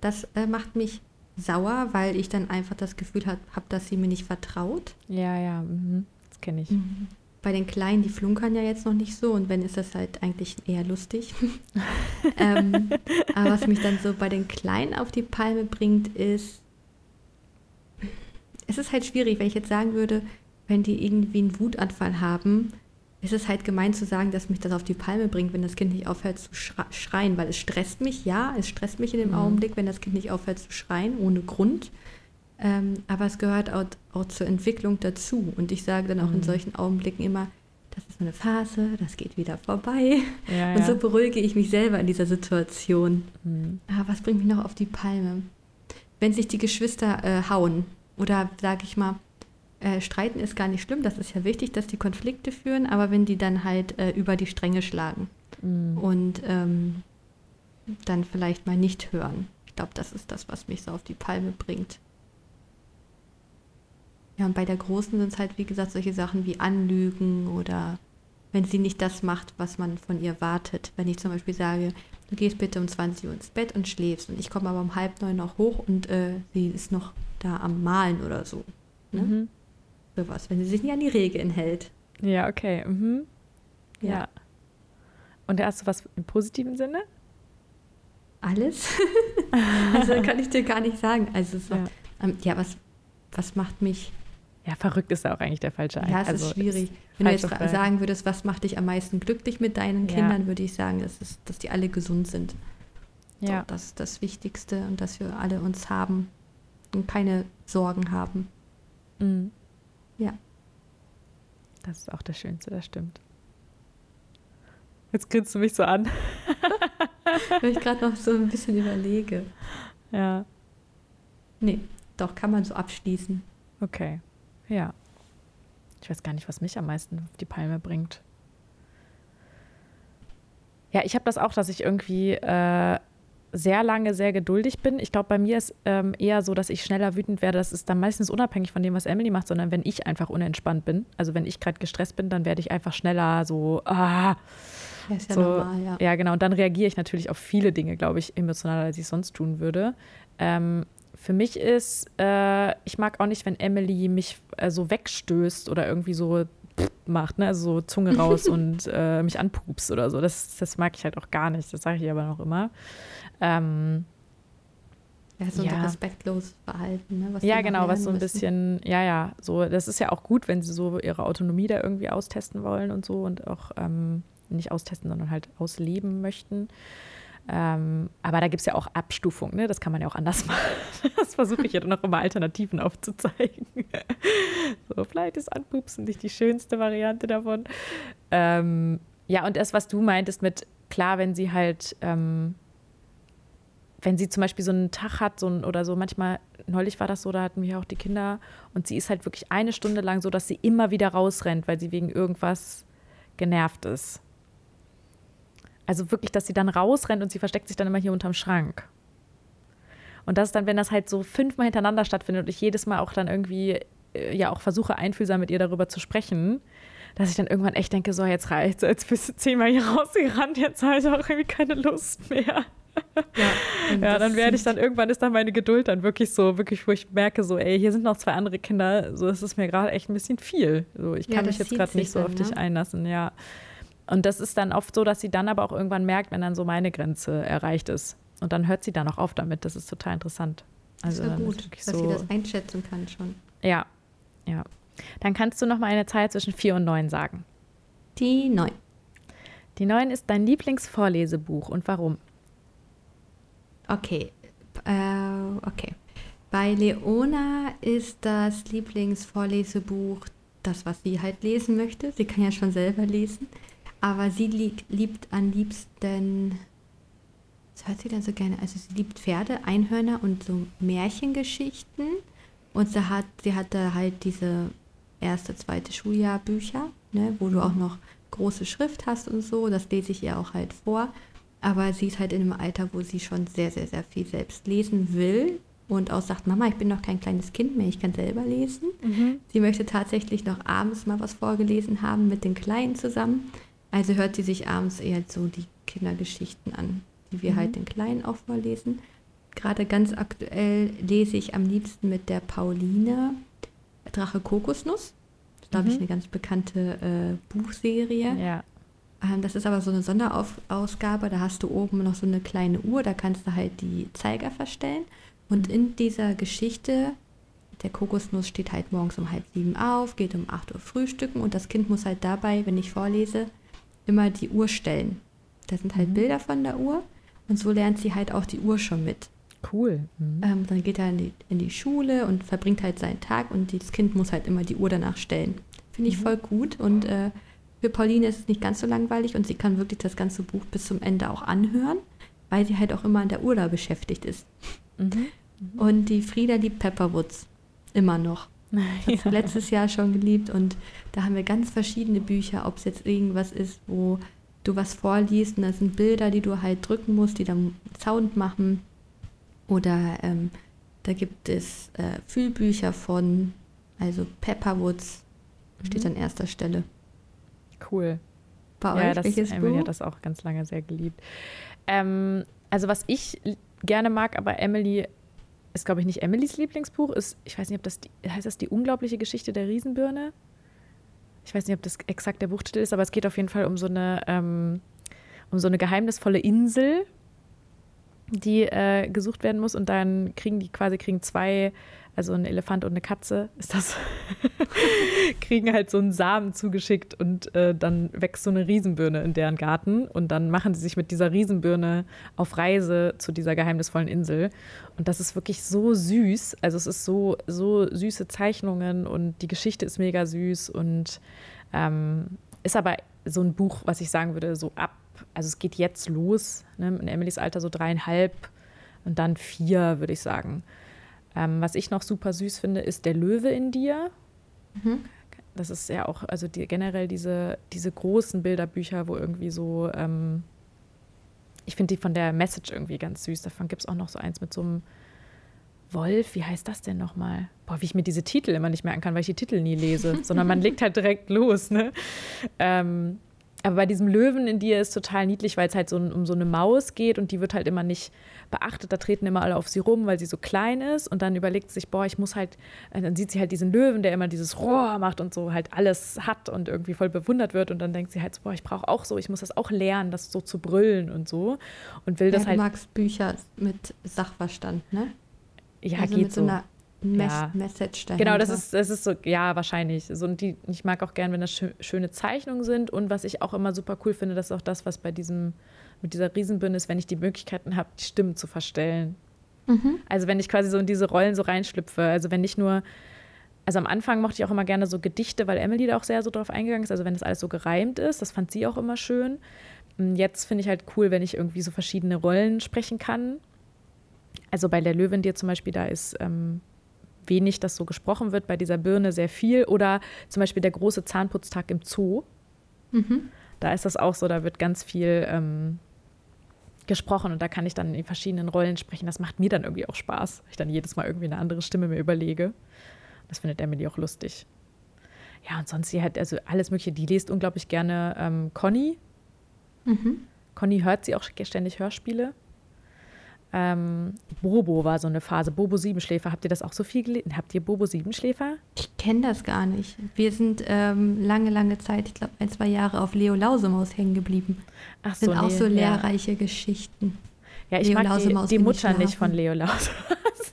Das äh, macht mich sauer, weil ich dann einfach das Gefühl habe, hab, dass sie mir nicht vertraut. Ja, ja, mhm. das kenne ich. Mhm. Bei den Kleinen, die flunkern ja jetzt noch nicht so und wenn ist das halt eigentlich eher lustig. ähm, aber was mich dann so bei den Kleinen auf die Palme bringt, ist, es ist halt schwierig, wenn ich jetzt sagen würde, wenn die irgendwie einen Wutanfall haben, ist es halt gemein zu sagen, dass mich das auf die Palme bringt, wenn das Kind nicht aufhört zu schreien, weil es stresst mich, ja, es stresst mich in dem mhm. Augenblick, wenn das Kind nicht aufhört zu schreien, ohne Grund. Ähm, aber es gehört auch, auch, zur Entwicklung dazu. Und ich sage dann auch mhm. in solchen Augenblicken immer, das ist eine Phase, das geht wieder vorbei. Ja, und so beruhige ich mich selber in dieser Situation. Mhm. Aber was bringt mich noch auf die Palme? Wenn sich die Geschwister äh, hauen oder, sage ich mal, äh, streiten ist gar nicht schlimm, das ist ja wichtig, dass die Konflikte führen, aber wenn die dann halt äh, über die Stränge schlagen mhm. und ähm, dann vielleicht mal nicht hören. Ich glaube, das ist das, was mich so auf die Palme bringt. Ja, und bei der Großen sind es halt, wie gesagt, solche Sachen wie Anlügen oder wenn sie nicht das macht, was man von ihr wartet. Wenn ich zum Beispiel sage, du gehst bitte um 20 Uhr ins Bett und schläfst und ich komme aber um halb neun noch hoch und äh, sie ist noch da am Malen oder so. Ne? Mhm sowas, wenn sie sich nicht an die Regeln hält. Ja, okay. Mhm. Ja. ja. Und hast du was im positiven Sinne? alles. also kann ich dir gar nicht sagen. Also so, ja, ähm, ja was, was macht mich. Ja, verrückt ist auch eigentlich der falsche Einstieg. Ja, es also, ist schwierig. Wenn du jetzt sagen würdest, was macht dich am meisten glücklich mit deinen ja. Kindern, würde ich sagen, dass, es, dass die alle gesund sind. Ja. So, das ist das Wichtigste und dass wir alle uns haben und keine Sorgen haben. Mhm. Ja. Das ist auch das Schönste, das stimmt. Jetzt grinst du mich so an. Weil ich gerade noch so ein bisschen überlege. Ja. Nee, doch, kann man so abschließen. Okay. Ja. Ich weiß gar nicht, was mich am meisten auf die Palme bringt. Ja, ich habe das auch, dass ich irgendwie äh, sehr lange sehr geduldig bin. Ich glaube, bei mir ist ähm, eher so, dass ich schneller wütend werde. Das ist dann meistens unabhängig von dem, was Emily macht, sondern wenn ich einfach unentspannt bin. Also wenn ich gerade gestresst bin, dann werde ich einfach schneller so, ah. Ja, ist ja so, normal, ja. Ja, genau. Und dann reagiere ich natürlich auf viele Dinge, glaube ich, emotionaler, als ich sonst tun würde. Ähm, für mich ist, äh, ich mag auch nicht, wenn Emily mich äh, so wegstößt oder irgendwie so macht, ne? Also so Zunge raus und äh, mich anpupst oder so. Das, das mag ich halt auch gar nicht. Das sage ich aber noch immer. Ähm, ja, so ein ja. respektloses Verhalten, ne? Ja, genau, was so ein müssen. bisschen, ja, ja, so, das ist ja auch gut, wenn sie so ihre Autonomie da irgendwie austesten wollen und so und auch ähm, nicht austesten, sondern halt ausleben möchten. Ähm, aber da gibt es ja auch Abstufungen, ne? das kann man ja auch anders machen. Das versuche ich ja dann auch immer Alternativen aufzuzeigen. so, vielleicht ist Anpupsen nicht die schönste Variante davon. Ähm, ja, und das, was du meintest mit, klar, wenn sie halt ähm, wenn sie zum Beispiel so einen Tag hat so ein, oder so, manchmal, neulich war das so, da hatten wir auch die Kinder und sie ist halt wirklich eine Stunde lang so, dass sie immer wieder rausrennt, weil sie wegen irgendwas genervt ist. Also wirklich, dass sie dann rausrennt und sie versteckt sich dann immer hier unterm Schrank. Und das ist dann, wenn das halt so fünfmal hintereinander stattfindet und ich jedes Mal auch dann irgendwie äh, ja auch versuche, einfühlsam mit ihr darüber zu sprechen, dass ich dann irgendwann echt denke, so jetzt reicht's, jetzt bist du zehnmal hier rausgerannt, jetzt habe ich auch irgendwie keine Lust mehr. Ja, ja dann werde ich dann irgendwann ist dann meine Geduld dann wirklich so, wirklich, wo ich merke, so, ey, hier sind noch zwei andere Kinder, so ist es mir gerade echt ein bisschen viel. So, ich kann ja, mich jetzt gerade nicht so dann, auf dich ne? einlassen, ja. Und das ist dann oft so, dass sie dann aber auch irgendwann merkt, wenn dann so meine Grenze erreicht ist. Und dann hört sie dann auch auf damit. Das ist total interessant. Also das ist ja gut, dass so, sie das einschätzen kann schon. Ja, ja. Dann kannst du noch mal eine Zahl zwischen vier und neun sagen. Die neun. Die neun ist dein Lieblingsvorlesebuch und warum? Okay. Äh, okay. Bei Leona ist das Lieblingsvorlesebuch das, was sie halt lesen möchte. Sie kann ja schon selber lesen. Aber sie lieb, liebt am liebsten, was hört sie denn so gerne? Also sie liebt Pferde, Einhörner und so Märchengeschichten. Und sie hat, sie hatte halt diese erste, zweite Schuljahr Bücher, ne, wo du auch noch große Schrift hast und so. Das lese ich ihr auch halt vor. Aber sie ist halt in einem Alter, wo sie schon sehr, sehr, sehr viel selbst lesen will und auch sagt, Mama, ich bin noch kein kleines Kind mehr, ich kann selber lesen. Mhm. Sie möchte tatsächlich noch abends mal was vorgelesen haben mit den Kleinen zusammen. Also hört sie sich abends eher so die Kindergeschichten an, die wir mhm. halt den Kleinen auch vorlesen. Gerade ganz aktuell lese ich am liebsten mit der Pauline Drache Kokosnuss. Das ist, glaube mhm. ich, eine ganz bekannte äh, Buchserie. Ja. Ähm, das ist aber so eine Sonderausgabe, da hast du oben noch so eine kleine Uhr, da kannst du halt die Zeiger verstellen. Und in dieser Geschichte, der Kokosnuss steht halt morgens um halb sieben auf, geht um acht Uhr frühstücken und das Kind muss halt dabei, wenn ich vorlese, immer die Uhr stellen. Da sind halt mhm. Bilder von der Uhr und so lernt sie halt auch die Uhr schon mit. Cool. Mhm. Ähm, dann geht er in die, in die Schule und verbringt halt seinen Tag und das Kind muss halt immer die Uhr danach stellen. Finde ich mhm. voll gut und äh, für Pauline ist es nicht ganz so langweilig und sie kann wirklich das ganze Buch bis zum Ende auch anhören, weil sie halt auch immer an der Uhr da beschäftigt ist. Mhm. Und die Frieda liebt Pepperwoods. Immer noch. Das ja. letztes Jahr schon geliebt und da haben wir ganz verschiedene Bücher, ob es jetzt irgendwas ist, wo du was vorliest und da sind Bilder, die du halt drücken musst, die dann Sound machen. Oder ähm, da gibt es äh, Fühlbücher von, also Pepperwoods steht mhm. an erster Stelle. Cool. Bei ja, euch, das, welches Emily Buch? hat das auch ganz lange sehr geliebt. Ähm, also was ich gerne mag, aber Emily ist, glaube ich, nicht Emilys Lieblingsbuch, ist, ich weiß nicht, ob das, die, heißt das die unglaubliche Geschichte der Riesenbirne? Ich weiß nicht, ob das exakt der Buchtitel ist, aber es geht auf jeden Fall um so eine, ähm, um so eine geheimnisvolle Insel. die äh, gesucht werden muss und dann kriegen die quasi kriegen zwei also ein Elefant und eine Katze ist das, kriegen halt so einen Samen zugeschickt und äh, dann wächst so eine Riesenbirne in deren Garten und dann machen sie sich mit dieser Riesenbirne auf Reise zu dieser geheimnisvollen Insel. Und das ist wirklich so süß. Also es ist so, so süße Zeichnungen und die Geschichte ist mega süß und ähm, ist aber so ein Buch, was ich sagen würde, so ab, also es geht jetzt los, ne, in Emilys Alter so dreieinhalb und dann vier, würde ich sagen. Ähm, was ich noch super süß finde, ist der Löwe in dir. Mhm. Das ist ja auch, also die, generell diese, diese großen Bilderbücher, wo irgendwie so, ähm, ich finde die von der Message irgendwie ganz süß. Davon gibt es auch noch so eins mit so einem Wolf, wie heißt das denn nochmal? Boah, wie ich mir diese Titel immer nicht merken kann, weil ich die Titel nie lese, sondern man legt halt direkt los, ne? Ähm, aber bei diesem Löwen in dir ist total niedlich, weil es halt so um so eine Maus geht und die wird halt immer nicht beachtet. Da treten immer alle auf sie rum, weil sie so klein ist. Und dann überlegt sie sich, boah, ich muss halt, äh, dann sieht sie halt diesen Löwen, der immer dieses Rohr macht und so halt alles hat und irgendwie voll bewundert wird. Und dann denkt sie halt so, boah, ich brauche auch so, ich muss das auch lernen, das so zu brüllen und so. Und will ja, das halt. Du magst Bücher mit Sachverstand, ne? Ja, also geht mit so. so einer Mes ja. Message dahinter. Genau, das ist, das ist so, ja, wahrscheinlich. So, und die, ich mag auch gern, wenn das schö schöne Zeichnungen sind. Und was ich auch immer super cool finde, das ist auch das, was bei diesem mit dieser Riesenbirne ist, wenn ich die Möglichkeiten habe, die Stimmen zu verstellen. Mhm. Also wenn ich quasi so in diese Rollen so reinschlüpfe. Also wenn nicht nur, also am Anfang mochte ich auch immer gerne so Gedichte, weil Emily da auch sehr so drauf eingegangen ist. Also wenn das alles so gereimt ist, das fand sie auch immer schön. Hm, jetzt finde ich halt cool, wenn ich irgendwie so verschiedene Rollen sprechen kann. Also bei der Löwin dir zum Beispiel, da ist ähm, wenig, das so gesprochen wird, bei dieser Birne sehr viel. Oder zum Beispiel der große Zahnputztag im Zoo. Mhm. Da ist das auch so, da wird ganz viel ähm, gesprochen und da kann ich dann in verschiedenen Rollen sprechen. Das macht mir dann irgendwie auch Spaß, ich dann jedes Mal irgendwie eine andere Stimme mir überlege. Das findet Emily auch lustig. Ja, und sonst sie hat also alles Mögliche. Die liest unglaublich gerne ähm, Conny. Mhm. Conny hört sie auch ständig Hörspiele. Ähm, Bobo war so eine Phase. Bobo Siebenschläfer. Habt ihr das auch so viel gelesen? Habt ihr Bobo Siebenschläfer? Ich kenne das gar nicht. Wir sind ähm, lange, lange Zeit, ich glaube ein, zwei Jahre auf Leo Lausemaus hängen geblieben. Ach so, sind auch nee, so lehrreiche ja. Geschichten. Ja, ich Leo mag Lausemaus die, die Mutter nicht von Leo Lausemaus.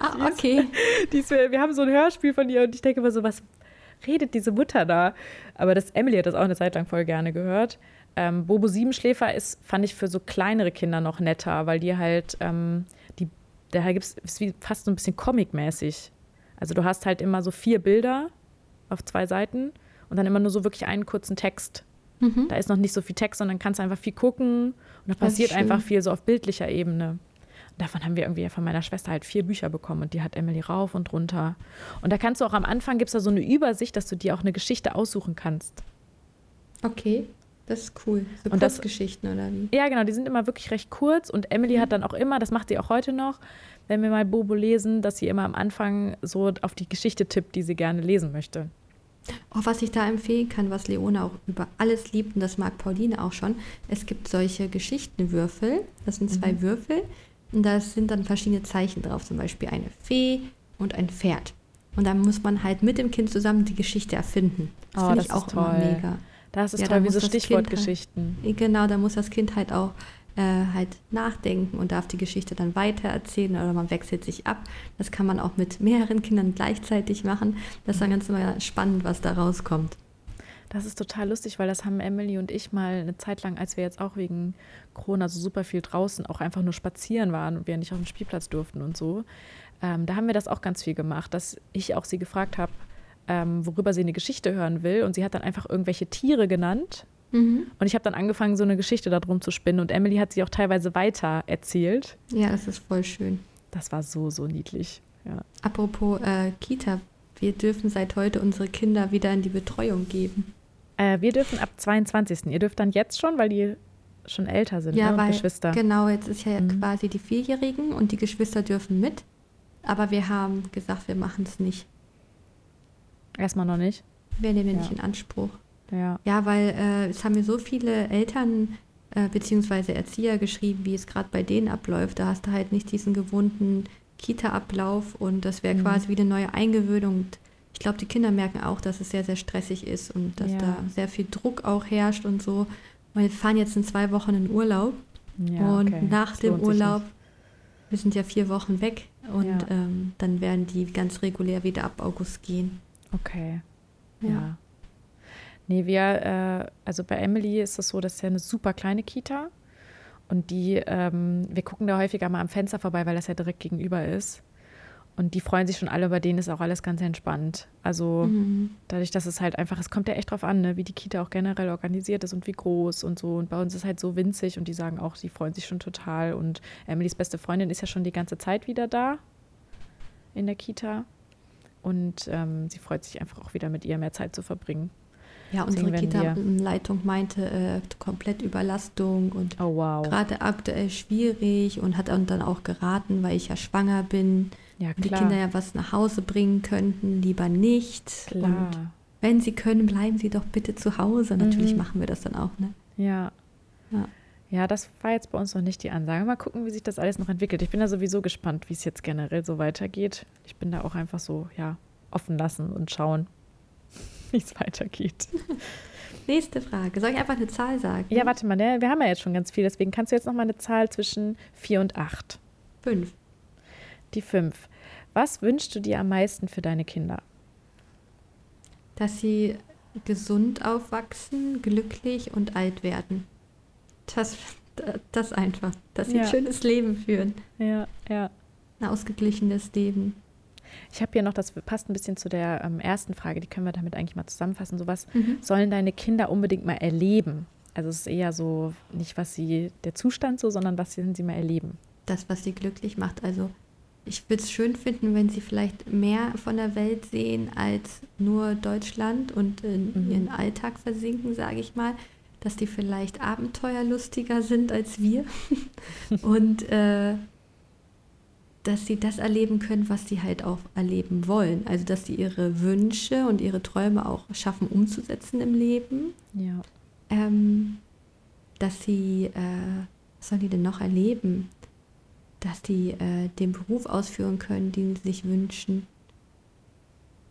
ah, okay. Die ist, die ist, wir haben so ein Hörspiel von ihr und ich denke immer so, was redet diese Mutter da? Aber das Emily hat das auch eine Zeit lang voll gerne gehört. Ähm, Bobo Siebenschläfer ist, fand ich für so kleinere Kinder noch netter, weil die halt, ähm, die, da gibt es fast so ein bisschen comic-mäßig. Also du hast halt immer so vier Bilder auf zwei Seiten und dann immer nur so wirklich einen kurzen Text. Mhm. Da ist noch nicht so viel Text, sondern kannst einfach viel gucken und da passiert einfach viel so auf bildlicher Ebene. Und davon haben wir irgendwie von meiner Schwester halt vier Bücher bekommen und die hat Emily rauf und runter. Und da kannst du auch am Anfang gibt es da so eine Übersicht, dass du dir auch eine Geschichte aussuchen kannst. Okay. Das ist cool. So und Kurzgeschichten oder wie? Ja, genau, die sind immer wirklich recht kurz und Emily mhm. hat dann auch immer, das macht sie auch heute noch, wenn wir mal Bobo lesen, dass sie immer am Anfang so auf die Geschichte tippt, die sie gerne lesen möchte. Oh, was ich da empfehlen kann, was Leone auch über alles liebt, und das mag Pauline auch schon, es gibt solche Geschichtenwürfel. Das sind zwei mhm. Würfel und da sind dann verschiedene Zeichen drauf, zum Beispiel eine Fee und ein Pferd. Und dann muss man halt mit dem Kind zusammen die Geschichte erfinden. Das oh, finde ich auch toll. immer mega. Das ist ja, toll, wie so Stichwortgeschichten. Halt, genau, da muss das Kind halt auch äh, halt nachdenken und darf die Geschichte dann weitererzählen oder man wechselt sich ab. Das kann man auch mit mehreren Kindern gleichzeitig machen. Das ist dann ganz immer spannend, was da rauskommt. Das ist total lustig, weil das haben Emily und ich mal eine Zeit lang, als wir jetzt auch wegen Corona so super viel draußen auch einfach nur spazieren waren und wir nicht auf dem Spielplatz durften und so. Ähm, da haben wir das auch ganz viel gemacht, dass ich auch sie gefragt habe, ähm, worüber sie eine Geschichte hören will. Und sie hat dann einfach irgendwelche Tiere genannt. Mhm. Und ich habe dann angefangen, so eine Geschichte darum zu spinnen. Und Emily hat sie auch teilweise weiter erzählt. Ja, das ist voll schön. Das war so, so niedlich. Ja. Apropos äh, Kita, wir dürfen seit heute unsere Kinder wieder in die Betreuung geben. Äh, wir dürfen ab 22. Ihr dürft dann jetzt schon, weil die schon älter sind, ja, ne? weil, Geschwister. Genau, jetzt ist ja mhm. quasi die Vierjährigen und die Geschwister dürfen mit. Aber wir haben gesagt, wir machen es nicht. Erstmal noch nicht. Wir nehmen ja. nicht in Anspruch. Ja, ja weil äh, es haben mir so viele Eltern äh, bzw. Erzieher geschrieben, wie es gerade bei denen abläuft. Da hast du halt nicht diesen gewohnten Kita-Ablauf und das wäre mhm. quasi wie eine neue Eingewöhnung. Ich glaube, die Kinder merken auch, dass es sehr, sehr stressig ist und dass ja. da sehr viel Druck auch herrscht und so. Wir fahren jetzt in zwei Wochen in Urlaub Ja, und okay. nach dem Urlaub, wir sind ja vier Wochen weg und ja. ähm, dann werden die ganz regulär wieder ab August gehen. Okay. Ja. ja. Nee, wir, äh, also bei Emily ist es so, das ist ja eine super kleine Kita. Und die, ähm, wir gucken da häufiger mal am Fenster vorbei, weil das ja direkt gegenüber ist. Und die freuen sich schon alle, bei denen ist auch alles ganz entspannt. Also mhm. dadurch, dass es halt einfach, es kommt ja echt drauf an, ne, wie die Kita auch generell organisiert ist und wie groß und so. Und bei uns ist halt so winzig und die sagen auch, die freuen sich schon total. Und Emilys beste Freundin ist ja schon die ganze Zeit wieder da in der Kita. Und ähm, sie freut sich einfach auch wieder mit ihr mehr Zeit zu verbringen. Ja, unsere Kita-Leitung meinte äh, komplett Überlastung und oh, wow. gerade aktuell schwierig und hat dann auch geraten, weil ich ja schwanger bin ja, und die Kinder ja was nach Hause bringen könnten, lieber nicht. Klar. Und wenn sie können, bleiben sie doch bitte zu Hause. Natürlich mhm. machen wir das dann auch, ne? Ja. ja. Ja, das war jetzt bei uns noch nicht die Ansage. Mal gucken, wie sich das alles noch entwickelt. Ich bin da sowieso gespannt, wie es jetzt generell so weitergeht. Ich bin da auch einfach so, ja, offen lassen und schauen, wie es weitergeht. Nächste Frage. Soll ich einfach eine Zahl sagen? Ja, warte mal, ne? wir haben ja jetzt schon ganz viel, deswegen kannst du jetzt noch mal eine Zahl zwischen 4 und 8. 5. Die 5. Was wünschst du dir am meisten für deine Kinder? Dass sie gesund aufwachsen, glücklich und alt werden. Das, das einfach. Dass sie ja. ein schönes Leben führen. Ja, ja. Ein ausgeglichenes Leben. Ich habe hier noch, das passt ein bisschen zu der ähm, ersten Frage, die können wir damit eigentlich mal zusammenfassen. So was mhm. sollen deine Kinder unbedingt mal erleben? Also es ist eher so nicht, was sie, der Zustand so, sondern was sie, sie mal erleben. Das, was sie glücklich macht. Also ich würde es schön finden, wenn sie vielleicht mehr von der Welt sehen als nur Deutschland und in mhm. ihren Alltag versinken, sage ich mal. Dass die vielleicht abenteuerlustiger sind als wir. und äh, dass sie das erleben können, was sie halt auch erleben wollen. Also dass sie ihre Wünsche und ihre Träume auch schaffen umzusetzen im Leben. Ja. Ähm, dass sie, äh, was sollen die denn noch erleben? Dass die äh, den Beruf ausführen können, den sie sich wünschen.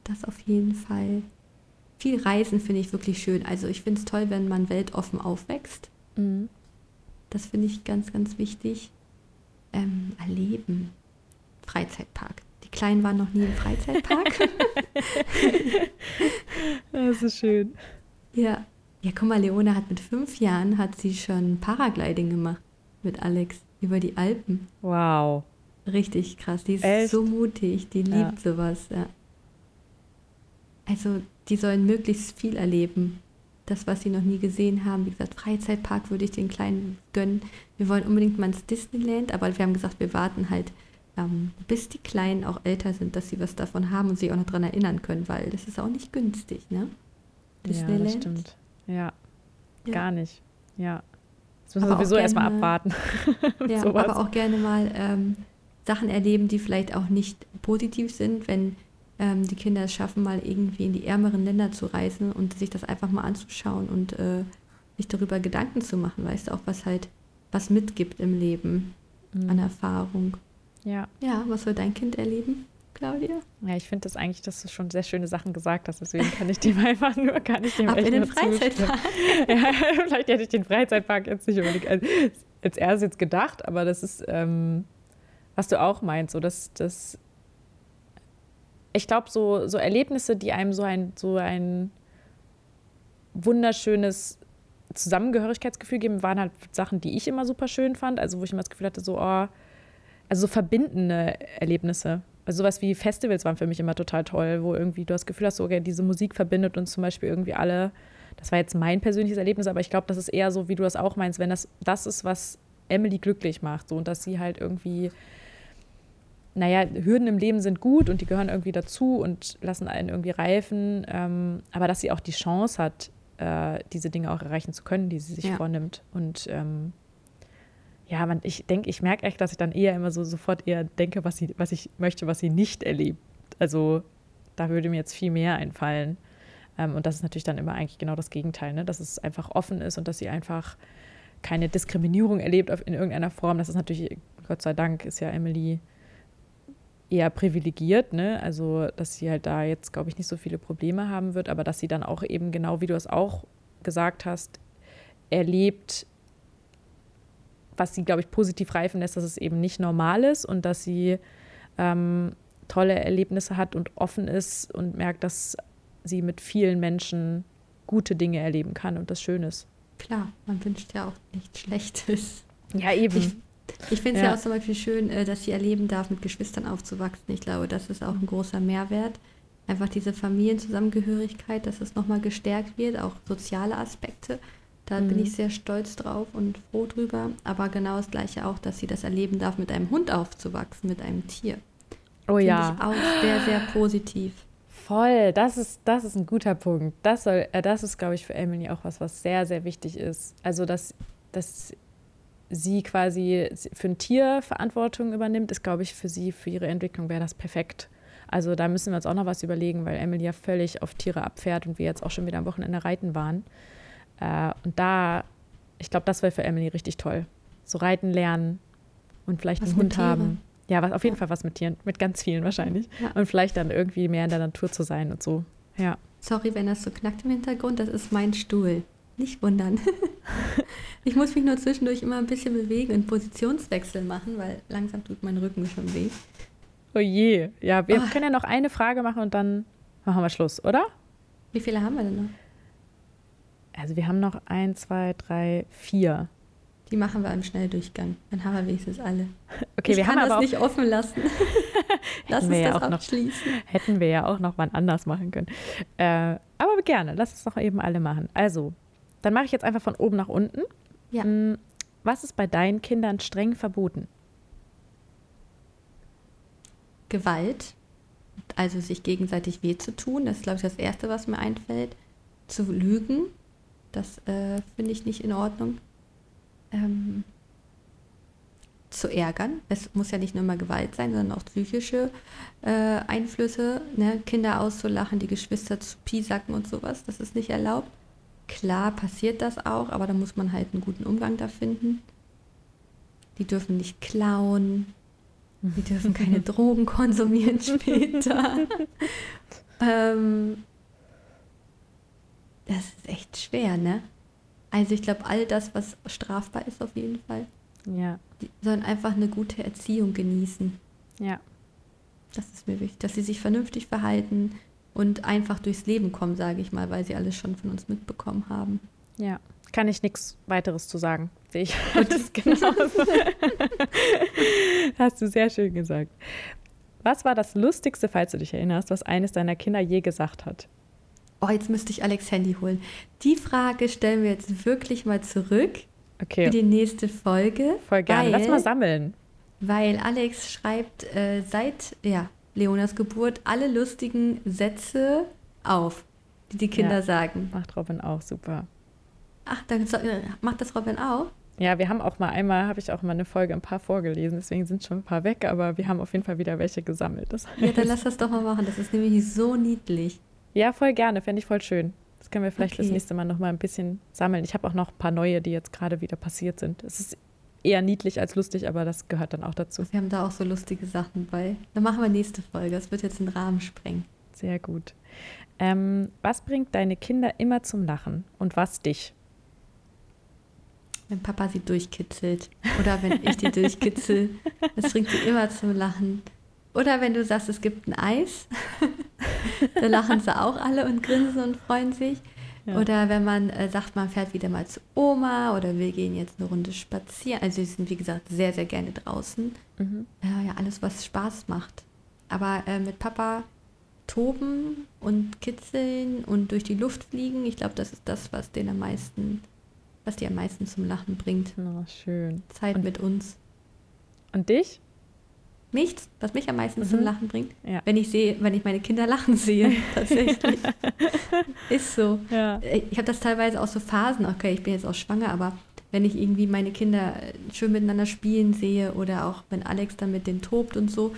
Das auf jeden Fall. Viel Reisen finde ich wirklich schön. Also ich finde es toll, wenn man weltoffen aufwächst. Mhm. Das finde ich ganz, ganz wichtig. Ähm, erleben Freizeitpark. Die Kleinen waren noch nie im Freizeitpark. das ist schön. Ja. Ja, guck mal, Leona hat mit fünf Jahren hat sie schon Paragliding gemacht mit Alex über die Alpen. Wow. Richtig krass. Die ist Echt? so mutig. Die liebt ja. sowas. Ja. Also, die sollen möglichst viel erleben. Das, was sie noch nie gesehen haben. Wie gesagt, Freizeitpark würde ich den Kleinen gönnen. Wir wollen unbedingt mal ins Disneyland, aber wir haben gesagt, wir warten halt ähm, bis die Kleinen auch älter sind, dass sie was davon haben und sich auch noch daran erinnern können, weil das ist auch nicht günstig, ne? Disneyland. Ja, das stimmt. Ja, ja. gar nicht. Ja. Das müssen wir sowieso erstmal abwarten. ja, aber auch gerne mal ähm, Sachen erleben, die vielleicht auch nicht positiv sind, wenn ähm, die Kinder es schaffen, mal irgendwie in die ärmeren Länder zu reisen und sich das einfach mal anzuschauen und äh, sich darüber Gedanken zu machen, weißt du, auch was halt was mitgibt im Leben mhm. an Erfahrung. Ja. Ja, was soll dein Kind erleben, Claudia? Ja, ich finde das eigentlich, dass du schon sehr schöne Sachen gesagt hast. Deswegen kann ich dem einfach nur, kann ich dem Ab in den Freizeitpark. ja, vielleicht hätte ich den Freizeitpark jetzt nicht unbedingt als, als erstes jetzt gedacht, aber das ist, ähm, was du auch meinst, so dass das ich glaube, so, so Erlebnisse, die einem so ein, so ein wunderschönes Zusammengehörigkeitsgefühl geben, waren halt Sachen, die ich immer super schön fand. Also wo ich immer das Gefühl hatte, so, oh, also so verbindende Erlebnisse. Also sowas wie Festivals waren für mich immer total toll, wo irgendwie du das Gefühl hast, so, okay, diese Musik verbindet uns zum Beispiel irgendwie alle. Das war jetzt mein persönliches Erlebnis, aber ich glaube, das ist eher so, wie du das auch meinst, wenn das das ist, was Emily glücklich macht, so und dass sie halt irgendwie, naja, Hürden im Leben sind gut und die gehören irgendwie dazu und lassen einen irgendwie reifen, ähm, aber dass sie auch die Chance hat, äh, diese Dinge auch erreichen zu können, die sie sich ja. vornimmt und ähm, ja, man, ich denke, ich merke echt, dass ich dann eher immer so sofort eher denke, was, sie, was ich möchte, was sie nicht erlebt. Also da würde mir jetzt viel mehr einfallen. Ähm, und das ist natürlich dann immer eigentlich genau das Gegenteil, ne? dass es einfach offen ist und dass sie einfach keine Diskriminierung erlebt in irgendeiner Form. Das ist natürlich, Gott sei Dank, ist ja Emily eher privilegiert, ne? Also, dass sie halt da jetzt, glaube ich, nicht so viele Probleme haben wird, aber dass sie dann auch eben genau, wie du es auch gesagt hast, erlebt, was sie, glaube ich, positiv reifen lässt, dass es eben nicht normal ist und dass sie ähm, tolle Erlebnisse hat und offen ist und merkt, dass sie mit vielen Menschen gute Dinge erleben kann und das schön ist. Klar, man wünscht ja auch nichts Schlechtes. Ja, eben. Ich, ich finde es ja. ja. auch zum Beispiel schön, äh, dass sie erleben darf, mit Geschwistern aufzuwachsen. Ich glaube, das ist auch ein großer Mehrwert. Einfach diese Familienzusammengehörigkeit, dass es nochmal gestärkt wird, auch soziale Aspekte. Da mhm. bin ich sehr stolz drauf und froh drüber. Aber genau das Gleiche auch, dass sie das erleben darf, mit einem Hund aufzuwachsen, mit einem Tier. Oh Find ja. Ich auch sehr, sehr positiv. Voll, das ist, das ist ein guter Punkt. Das, soll, äh, das ist, glaube ich, für Emily auch was, was sehr, sehr wichtig ist. Also, dass, dass sie quasi für ein Tier Verantwortung übernimmt, ist, glaube ich, für sie, für ihre Entwicklung wäre das perfekt. Also da müssen wir uns auch noch was überlegen, weil Emily ja völlig auf Tiere abfährt und wir jetzt auch schon wieder am Wochenende reiten waren. Äh, und da, ich glaube, das wäre für Emily richtig toll. So reiten lernen und vielleicht was einen Hund haben. Ja, was, auf jeden ja. Fall was mit Tieren, mit ganz vielen wahrscheinlich. Ja. Und vielleicht dann irgendwie mehr in der Natur zu sein und so. Ja. Sorry, wenn das so knackt im Hintergrund, das ist mein Stuhl. Nicht wundern. ich muss mich nur zwischendurch immer ein bisschen bewegen und Positionswechsel machen, weil langsam tut mein Rücken schon weh. Oh je. Ja, wir oh. können ja noch eine Frage machen und dann machen wir Schluss, oder? Wie viele haben wir denn noch? Also wir haben noch ein, zwei, drei, vier. Die machen wir im Schnelldurchgang. Dann haben wir wenigstens alle. Okay, ich wir kann haben das aber nicht offen lassen. Lass uns ja das abschließen. Noch, hätten wir ja auch noch wann anders machen können. Äh, aber gerne, lass uns doch eben alle machen. Also, dann mache ich jetzt einfach von oben nach unten. Ja. Hm, was ist bei deinen Kindern streng verboten? Gewalt, also sich gegenseitig weh zu tun. Das ist, glaube ich, das Erste, was mir einfällt. Zu lügen, das äh, finde ich nicht in Ordnung. Ähm, zu ärgern. Es muss ja nicht nur mal Gewalt sein, sondern auch psychische äh, Einflüsse. Ne? Kinder auszulachen, die Geschwister zu piesacken und sowas, das ist nicht erlaubt. Klar passiert das auch, aber da muss man halt einen guten Umgang da finden. Die dürfen nicht klauen, die dürfen keine Drogen konsumieren später. ähm, das ist echt schwer, ne? Also ich glaube, all das, was strafbar ist, auf jeden Fall. Ja. Die sollen einfach eine gute Erziehung genießen. Ja. Das ist mir wichtig, dass sie sich vernünftig verhalten und einfach durchs Leben kommen, sage ich mal, weil sie alles schon von uns mitbekommen haben. Ja, kann ich nichts weiteres zu sagen. Sehe ich das genauso. Hast du sehr schön gesagt. Was war das Lustigste, falls du dich erinnerst, was eines deiner Kinder je gesagt hat? Oh, jetzt müsste ich Alex Handy holen. Die Frage stellen wir jetzt wirklich mal zurück okay. für die nächste Folge. Voll gerne. Lass mal sammeln. Weil Alex schreibt äh, seit ja, Leonas Geburt alle lustigen Sätze auf, die die Kinder ja, sagen. Macht Robin auch super. Ach, dann äh, macht das Robin auch? Ja, wir haben auch mal einmal, habe ich auch mal eine Folge ein paar vorgelesen, deswegen sind schon ein paar weg, aber wir haben auf jeden Fall wieder welche gesammelt. Das heißt. Ja, dann lass das doch mal machen. Das ist nämlich so niedlich. Ja, voll gerne, fände ich voll schön. Das können wir vielleicht okay. das nächste Mal noch mal ein bisschen sammeln. Ich habe auch noch ein paar neue, die jetzt gerade wieder passiert sind. Es ist eher niedlich als lustig, aber das gehört dann auch dazu. Wir haben da auch so lustige Sachen bei. Dann machen wir nächste Folge. Das wird jetzt den Rahmen sprengen. Sehr gut. Ähm, was bringt deine Kinder immer zum Lachen und was dich? Wenn Papa sie durchkitzelt oder wenn ich die durchkitzel, das bringt sie immer zum Lachen. Oder wenn du sagst, es gibt ein Eis, da lachen sie auch alle und grinsen und freuen sich. Ja. Oder wenn man äh, sagt, man fährt wieder mal zu Oma oder wir gehen jetzt eine Runde spazieren. Also sie sind, wie gesagt, sehr, sehr gerne draußen. Mhm. Ja, ja, alles, was Spaß macht. Aber äh, mit Papa toben und kitzeln und durch die Luft fliegen, ich glaube, das ist das, was den am meisten, was die am meisten zum Lachen bringt. Oh, schön. Zeit und, mit uns. Und dich? Nichts, was mich am meisten mhm. zum Lachen bringt. Ja. Wenn ich sehe, wenn ich meine Kinder lachen sehe, tatsächlich. ist so. Ja. Ich habe das teilweise auch so Phasen, okay, ich bin jetzt auch schwanger, aber wenn ich irgendwie meine Kinder schön miteinander spielen sehe oder auch wenn Alex dann mit denen tobt und so,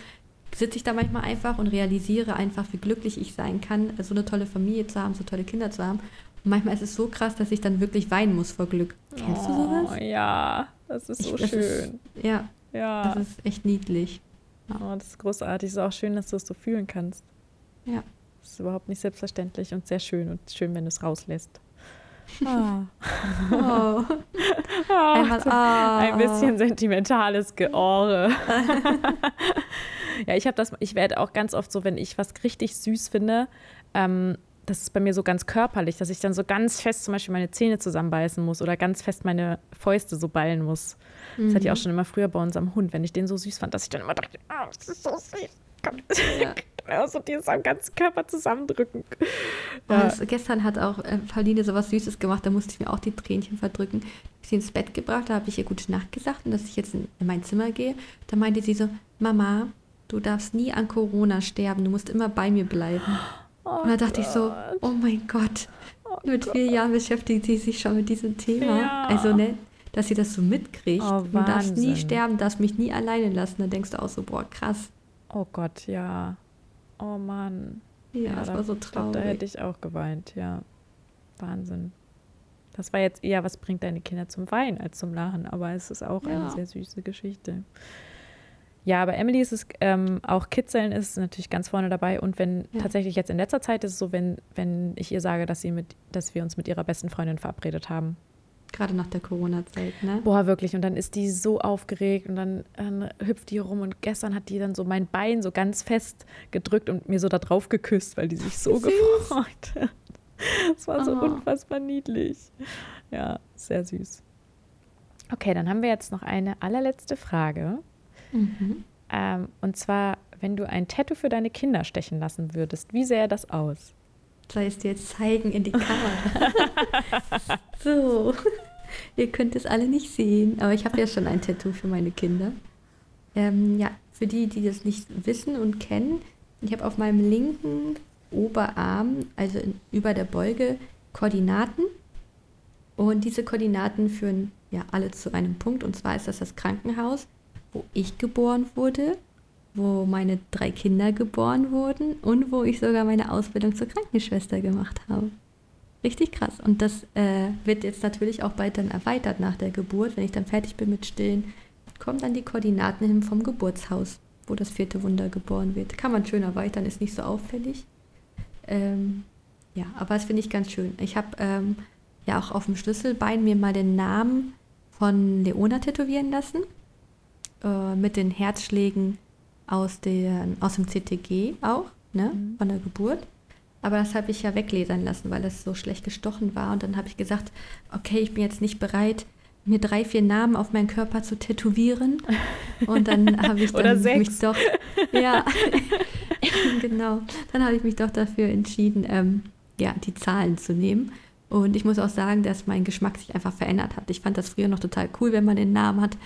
sitze ich da manchmal einfach und realisiere einfach, wie glücklich ich sein kann, so eine tolle Familie zu haben, so tolle Kinder zu haben. Und manchmal ist es so krass, dass ich dann wirklich weinen muss vor Glück. Kennst oh, du sowas? Ja, das ist so ich, schön. Ist, ja, ja. Das ist echt niedlich. Oh, das ist großartig. Es ist auch schön, dass du es so fühlen kannst. Ja. Das ist überhaupt nicht selbstverständlich und sehr schön und schön, wenn du es rauslässt. Ah. Oh. Oh, Einmal, oh. Ein bisschen sentimentales Geohre. ja, ich habe das, ich werde auch ganz oft so, wenn ich was richtig süß finde, ähm, das ist bei mir so ganz körperlich, dass ich dann so ganz fest zum Beispiel meine Zähne zusammenbeißen muss oder ganz fest meine Fäuste so ballen muss. Mhm. Das hatte ich auch mhm. schon immer früher bei unserem Hund, wenn ich den so süß fand, dass ich dann immer dachte, ah, das ist so süß. Ja. Also die ist am ganzen Körper zusammendrücken. Ja. Also gestern hat auch äh, Pauline so was Süßes gemacht, da musste ich mir auch die Tränchen verdrücken. Ich sie ins Bett gebracht, da habe ich ihr gute Nacht gesagt und dass ich jetzt in, in mein Zimmer gehe. Da meinte sie so, Mama, du darfst nie an Corona sterben, du musst immer bei mir bleiben. Oh und da dachte Gott. ich so, oh mein Gott, oh mit Gott. vier Jahren beschäftigt sie sich schon mit diesem Thema. Ja. Also, ne, dass sie das so mitkriegt. Oh, du darfst nie sterben, darfst mich nie alleine lassen. Da denkst du auch so, boah, krass. Oh Gott, ja. Oh Mann. Ja, ja das da, war so traurig. da hätte ich auch geweint, ja. Wahnsinn. Das war jetzt eher, was bringt deine Kinder zum Weinen als zum Lachen, aber es ist auch ja. eine sehr süße Geschichte. Ja, aber Emily ist es ähm, auch Kitzeln ist natürlich ganz vorne dabei. Und wenn ja. tatsächlich jetzt in letzter Zeit ist es so, wenn, wenn ich ihr sage, dass sie mit, dass wir uns mit ihrer besten Freundin verabredet haben. Gerade nach der Corona-Zeit, ne? Boah, wirklich. Und dann ist die so aufgeregt und dann, dann, hüpft die rum. Und gestern hat die dann so mein Bein so ganz fest gedrückt und mir so da drauf geküsst, weil die sich so Süß. gefreut hat. Das war so oh. unfassbar niedlich. Ja, sehr süß. Okay, dann haben wir jetzt noch eine allerletzte Frage. Mhm. Ähm, und zwar, wenn du ein Tattoo für deine Kinder stechen lassen würdest, wie sähe das aus? Soll ich es dir jetzt zeigen in die Kamera? so, ihr könnt es alle nicht sehen, aber ich habe ja schon ein Tattoo für meine Kinder. Ähm, ja, für die, die das nicht wissen und kennen, ich habe auf meinem linken Oberarm, also in, über der Beuge, Koordinaten. Und diese Koordinaten führen ja alle zu einem Punkt, und zwar ist das das Krankenhaus wo ich geboren wurde, wo meine drei Kinder geboren wurden und wo ich sogar meine Ausbildung zur Krankenschwester gemacht habe. Richtig krass. Und das äh, wird jetzt natürlich auch bald dann erweitert nach der Geburt. Wenn ich dann fertig bin mit Stillen, kommen dann die Koordinaten hin vom Geburtshaus, wo das vierte Wunder geboren wird. Kann man schön erweitern, ist nicht so auffällig. Ähm, ja, aber das finde ich ganz schön. Ich habe ähm, ja auch auf dem Schlüsselbein mir mal den Namen von Leona tätowieren lassen äh, mit den Herzschlägen aus, der, aus dem CTG auch, ne, mhm. von der Geburt. Aber das habe ich ja weglesern lassen, weil es so schlecht gestochen war. Und dann habe ich gesagt, okay, ich bin jetzt nicht bereit, mir drei, vier Namen auf meinen Körper zu tätowieren. Und dann habe ich dann mich doch, ja, genau, dann habe ich mich doch dafür entschieden, ähm, ja, die Zahlen zu nehmen. Und ich muss auch sagen, dass mein Geschmack sich einfach verändert hat. Ich fand das früher noch total cool, wenn man den Namen hat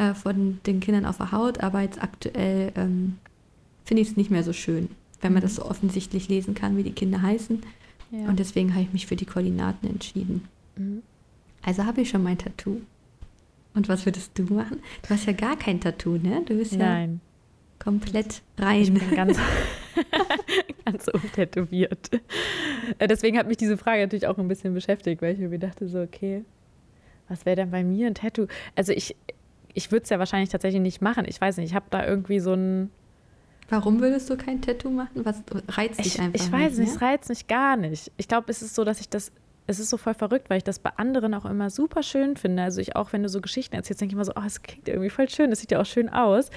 äh, von den Kindern auf der Haut, aber jetzt aktuell ähm, finde ich es nicht mehr so schön, wenn man mhm. das so offensichtlich lesen kann, wie die Kinder heißen. Ja. Und deswegen habe ich mich für die Koordinaten entschieden. Mhm. Also habe ich schon mein Tattoo. Und was würdest du machen? Du hast ja gar kein Tattoo, ne? Du bist Nein. ja komplett rein. Ich bin ganz, ganz untätowiert. Äh, deswegen hat mich diese Frage natürlich auch ein bisschen beschäftigt, weil ich mir dachte so, okay, was wäre denn bei mir ein Tattoo? Also ich, ich würde es ja wahrscheinlich tatsächlich nicht machen. Ich weiß nicht, ich habe da irgendwie so ein. Warum würdest du kein Tattoo machen? Was reizt dich ich, einfach? Ich weiß nicht, es reizt mich gar nicht. Ich glaube, es ist so, dass ich das. Es ist so voll verrückt, weil ich das bei anderen auch immer super schön finde. Also ich auch, wenn du so Geschichten erzählst, denke ich immer so, oh, es klingt irgendwie voll schön, das sieht ja auch schön aus.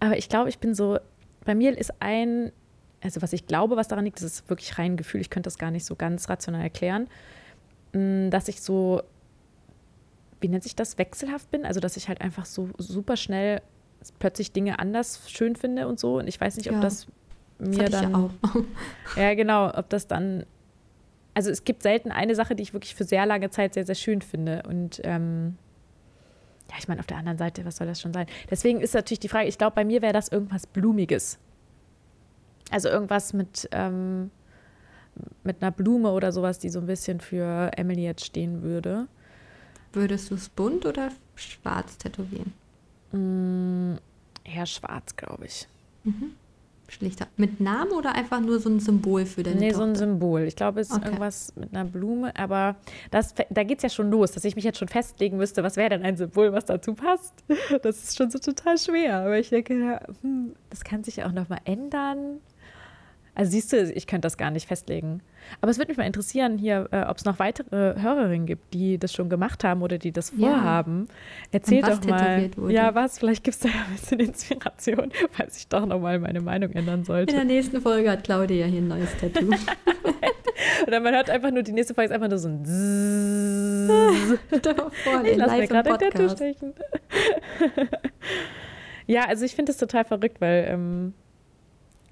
Aber ich glaube, ich bin so, bei mir ist ein, also was ich glaube, was daran liegt, das ist wirklich rein Gefühl, ich könnte das gar nicht so ganz rational erklären, mm, dass ich so wie nennt sich das, wechselhaft bin. Also, dass ich halt einfach so super schnell plötzlich Dinge anders schön finde und so. Und ich weiß nicht, ob ja, das mir das dann. Ja, auch. ja, genau, ob das dann. Also, es gibt selten eine Sache, die ich wirklich für sehr lange Zeit sehr, sehr schön finde. Und ähm, ja, ich meine, auf der anderen Seite, was soll das schon sein? Deswegen ist natürlich die Frage, ich glaube, bei mir wäre das irgendwas Blumiges. Also irgendwas mit, ähm, mit einer Blume oder sowas, die so ein bisschen für Emily jetzt stehen würde. Würdest du es bunt oder schwarz tätowieren? Mm, eher schwarz, glaube ich. Mhm. Schlichter. Mit Namen oder einfach nur so ein Symbol für deine Nee, Tochter? so ein Symbol. Ich glaube, es ist okay. irgendwas mit einer Blume, aber das, da geht es ja schon los, dass ich mich jetzt schon festlegen müsste, was wäre denn ein Symbol, was dazu passt. Das ist schon so total schwer. Aber ich denke, hm, das kann sich ja auch nochmal ändern. Also siehst du, ich könnte das gar nicht festlegen. Aber es würde mich mal interessieren, hier, äh, ob es noch weitere Hörerinnen gibt, die das schon gemacht haben oder die das vorhaben. Ja. Erzähl doch mal. Ja, was? Vielleicht gibt es da ja ein bisschen Inspiration, falls ich doch nochmal meine Meinung ändern sollte. In der nächsten Folge hat Claudia hier ein neues Tattoo. Oder man hört einfach nur, die nächste Folge ist einfach nur so ein Zzzz. ich lasse mir gerade ein Tattoo stechen. ja, also ich finde es total verrückt, weil ähm,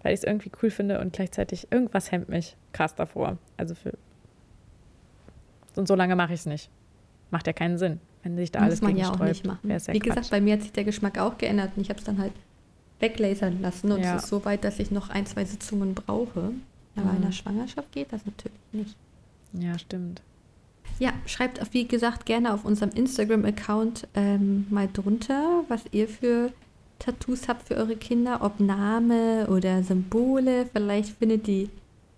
weil ich es irgendwie cool finde und gleichzeitig irgendwas hemmt mich krass davor. Also für. Und so lange mache ich es nicht. Macht ja keinen Sinn, wenn sich da Muss alles man ja auch nicht machen. Ja Wie Quatsch. gesagt, bei mir hat sich der Geschmack auch geändert und ich habe es dann halt weglasern lassen und ja. es ist so weit, dass ich noch ein, zwei Sitzungen brauche. Aber mhm. in der Schwangerschaft geht das natürlich nicht. Ja, stimmt. Ja, schreibt, wie gesagt, gerne auf unserem Instagram-Account ähm, mal drunter, was ihr für Tattoos habt für eure Kinder, ob Name oder Symbole. Vielleicht findet die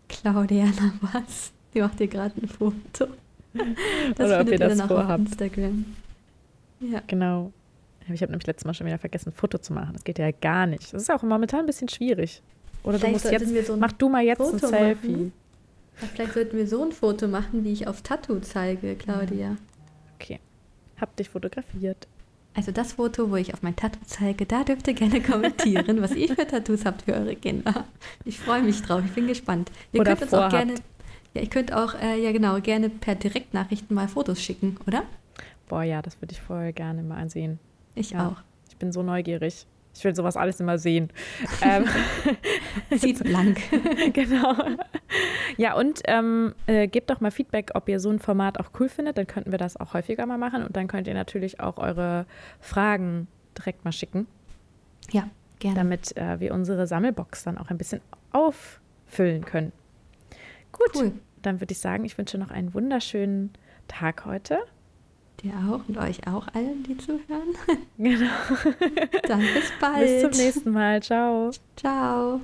Claudia noch was. Die macht dir gerade ein Foto. Das oder ob ihr das ihr vorhabt. Auf Instagram. Ja. Genau. Ich habe nämlich letztes Mal schon wieder vergessen, ein Foto zu machen. Das geht ja gar nicht. Das ist auch momentan ein bisschen schwierig. Oder vielleicht du musst jetzt, so mach du mal jetzt Foto ein Selfie. Vielleicht sollten wir so ein Foto machen, wie ich auf Tattoo zeige, Claudia. Okay. Hab dich fotografiert. Also das Foto, wo ich auf mein Tattoo zeige, da dürft ihr gerne kommentieren, was ihr für Tattoos habt für eure Kinder. Ich freue mich drauf, ich bin gespannt. Ihr oder könnt uns auch gerne, ja, ihr könnt auch, äh, ja genau, gerne per Direktnachrichten mal Fotos schicken, oder? Boah, ja, das würde ich voll gerne mal ansehen. Ich ja, auch. Ich bin so neugierig. Ich will sowas alles immer sehen. ähm, Sieht blank. genau. Ja, und ähm, äh, gebt doch mal Feedback, ob ihr so ein Format auch cool findet. Dann könnten wir das auch häufiger mal machen. Und dann könnt ihr natürlich auch eure Fragen direkt mal schicken. Ja, gerne. Damit äh, wir unsere Sammelbox dann auch ein bisschen auffüllen können. Gut, cool. dann würde ich sagen, ich wünsche noch einen wunderschönen Tag heute. Dir auch und euch auch allen, die zuhören. Genau. Dann bis bald. Bis zum nächsten Mal. Ciao. Ciao.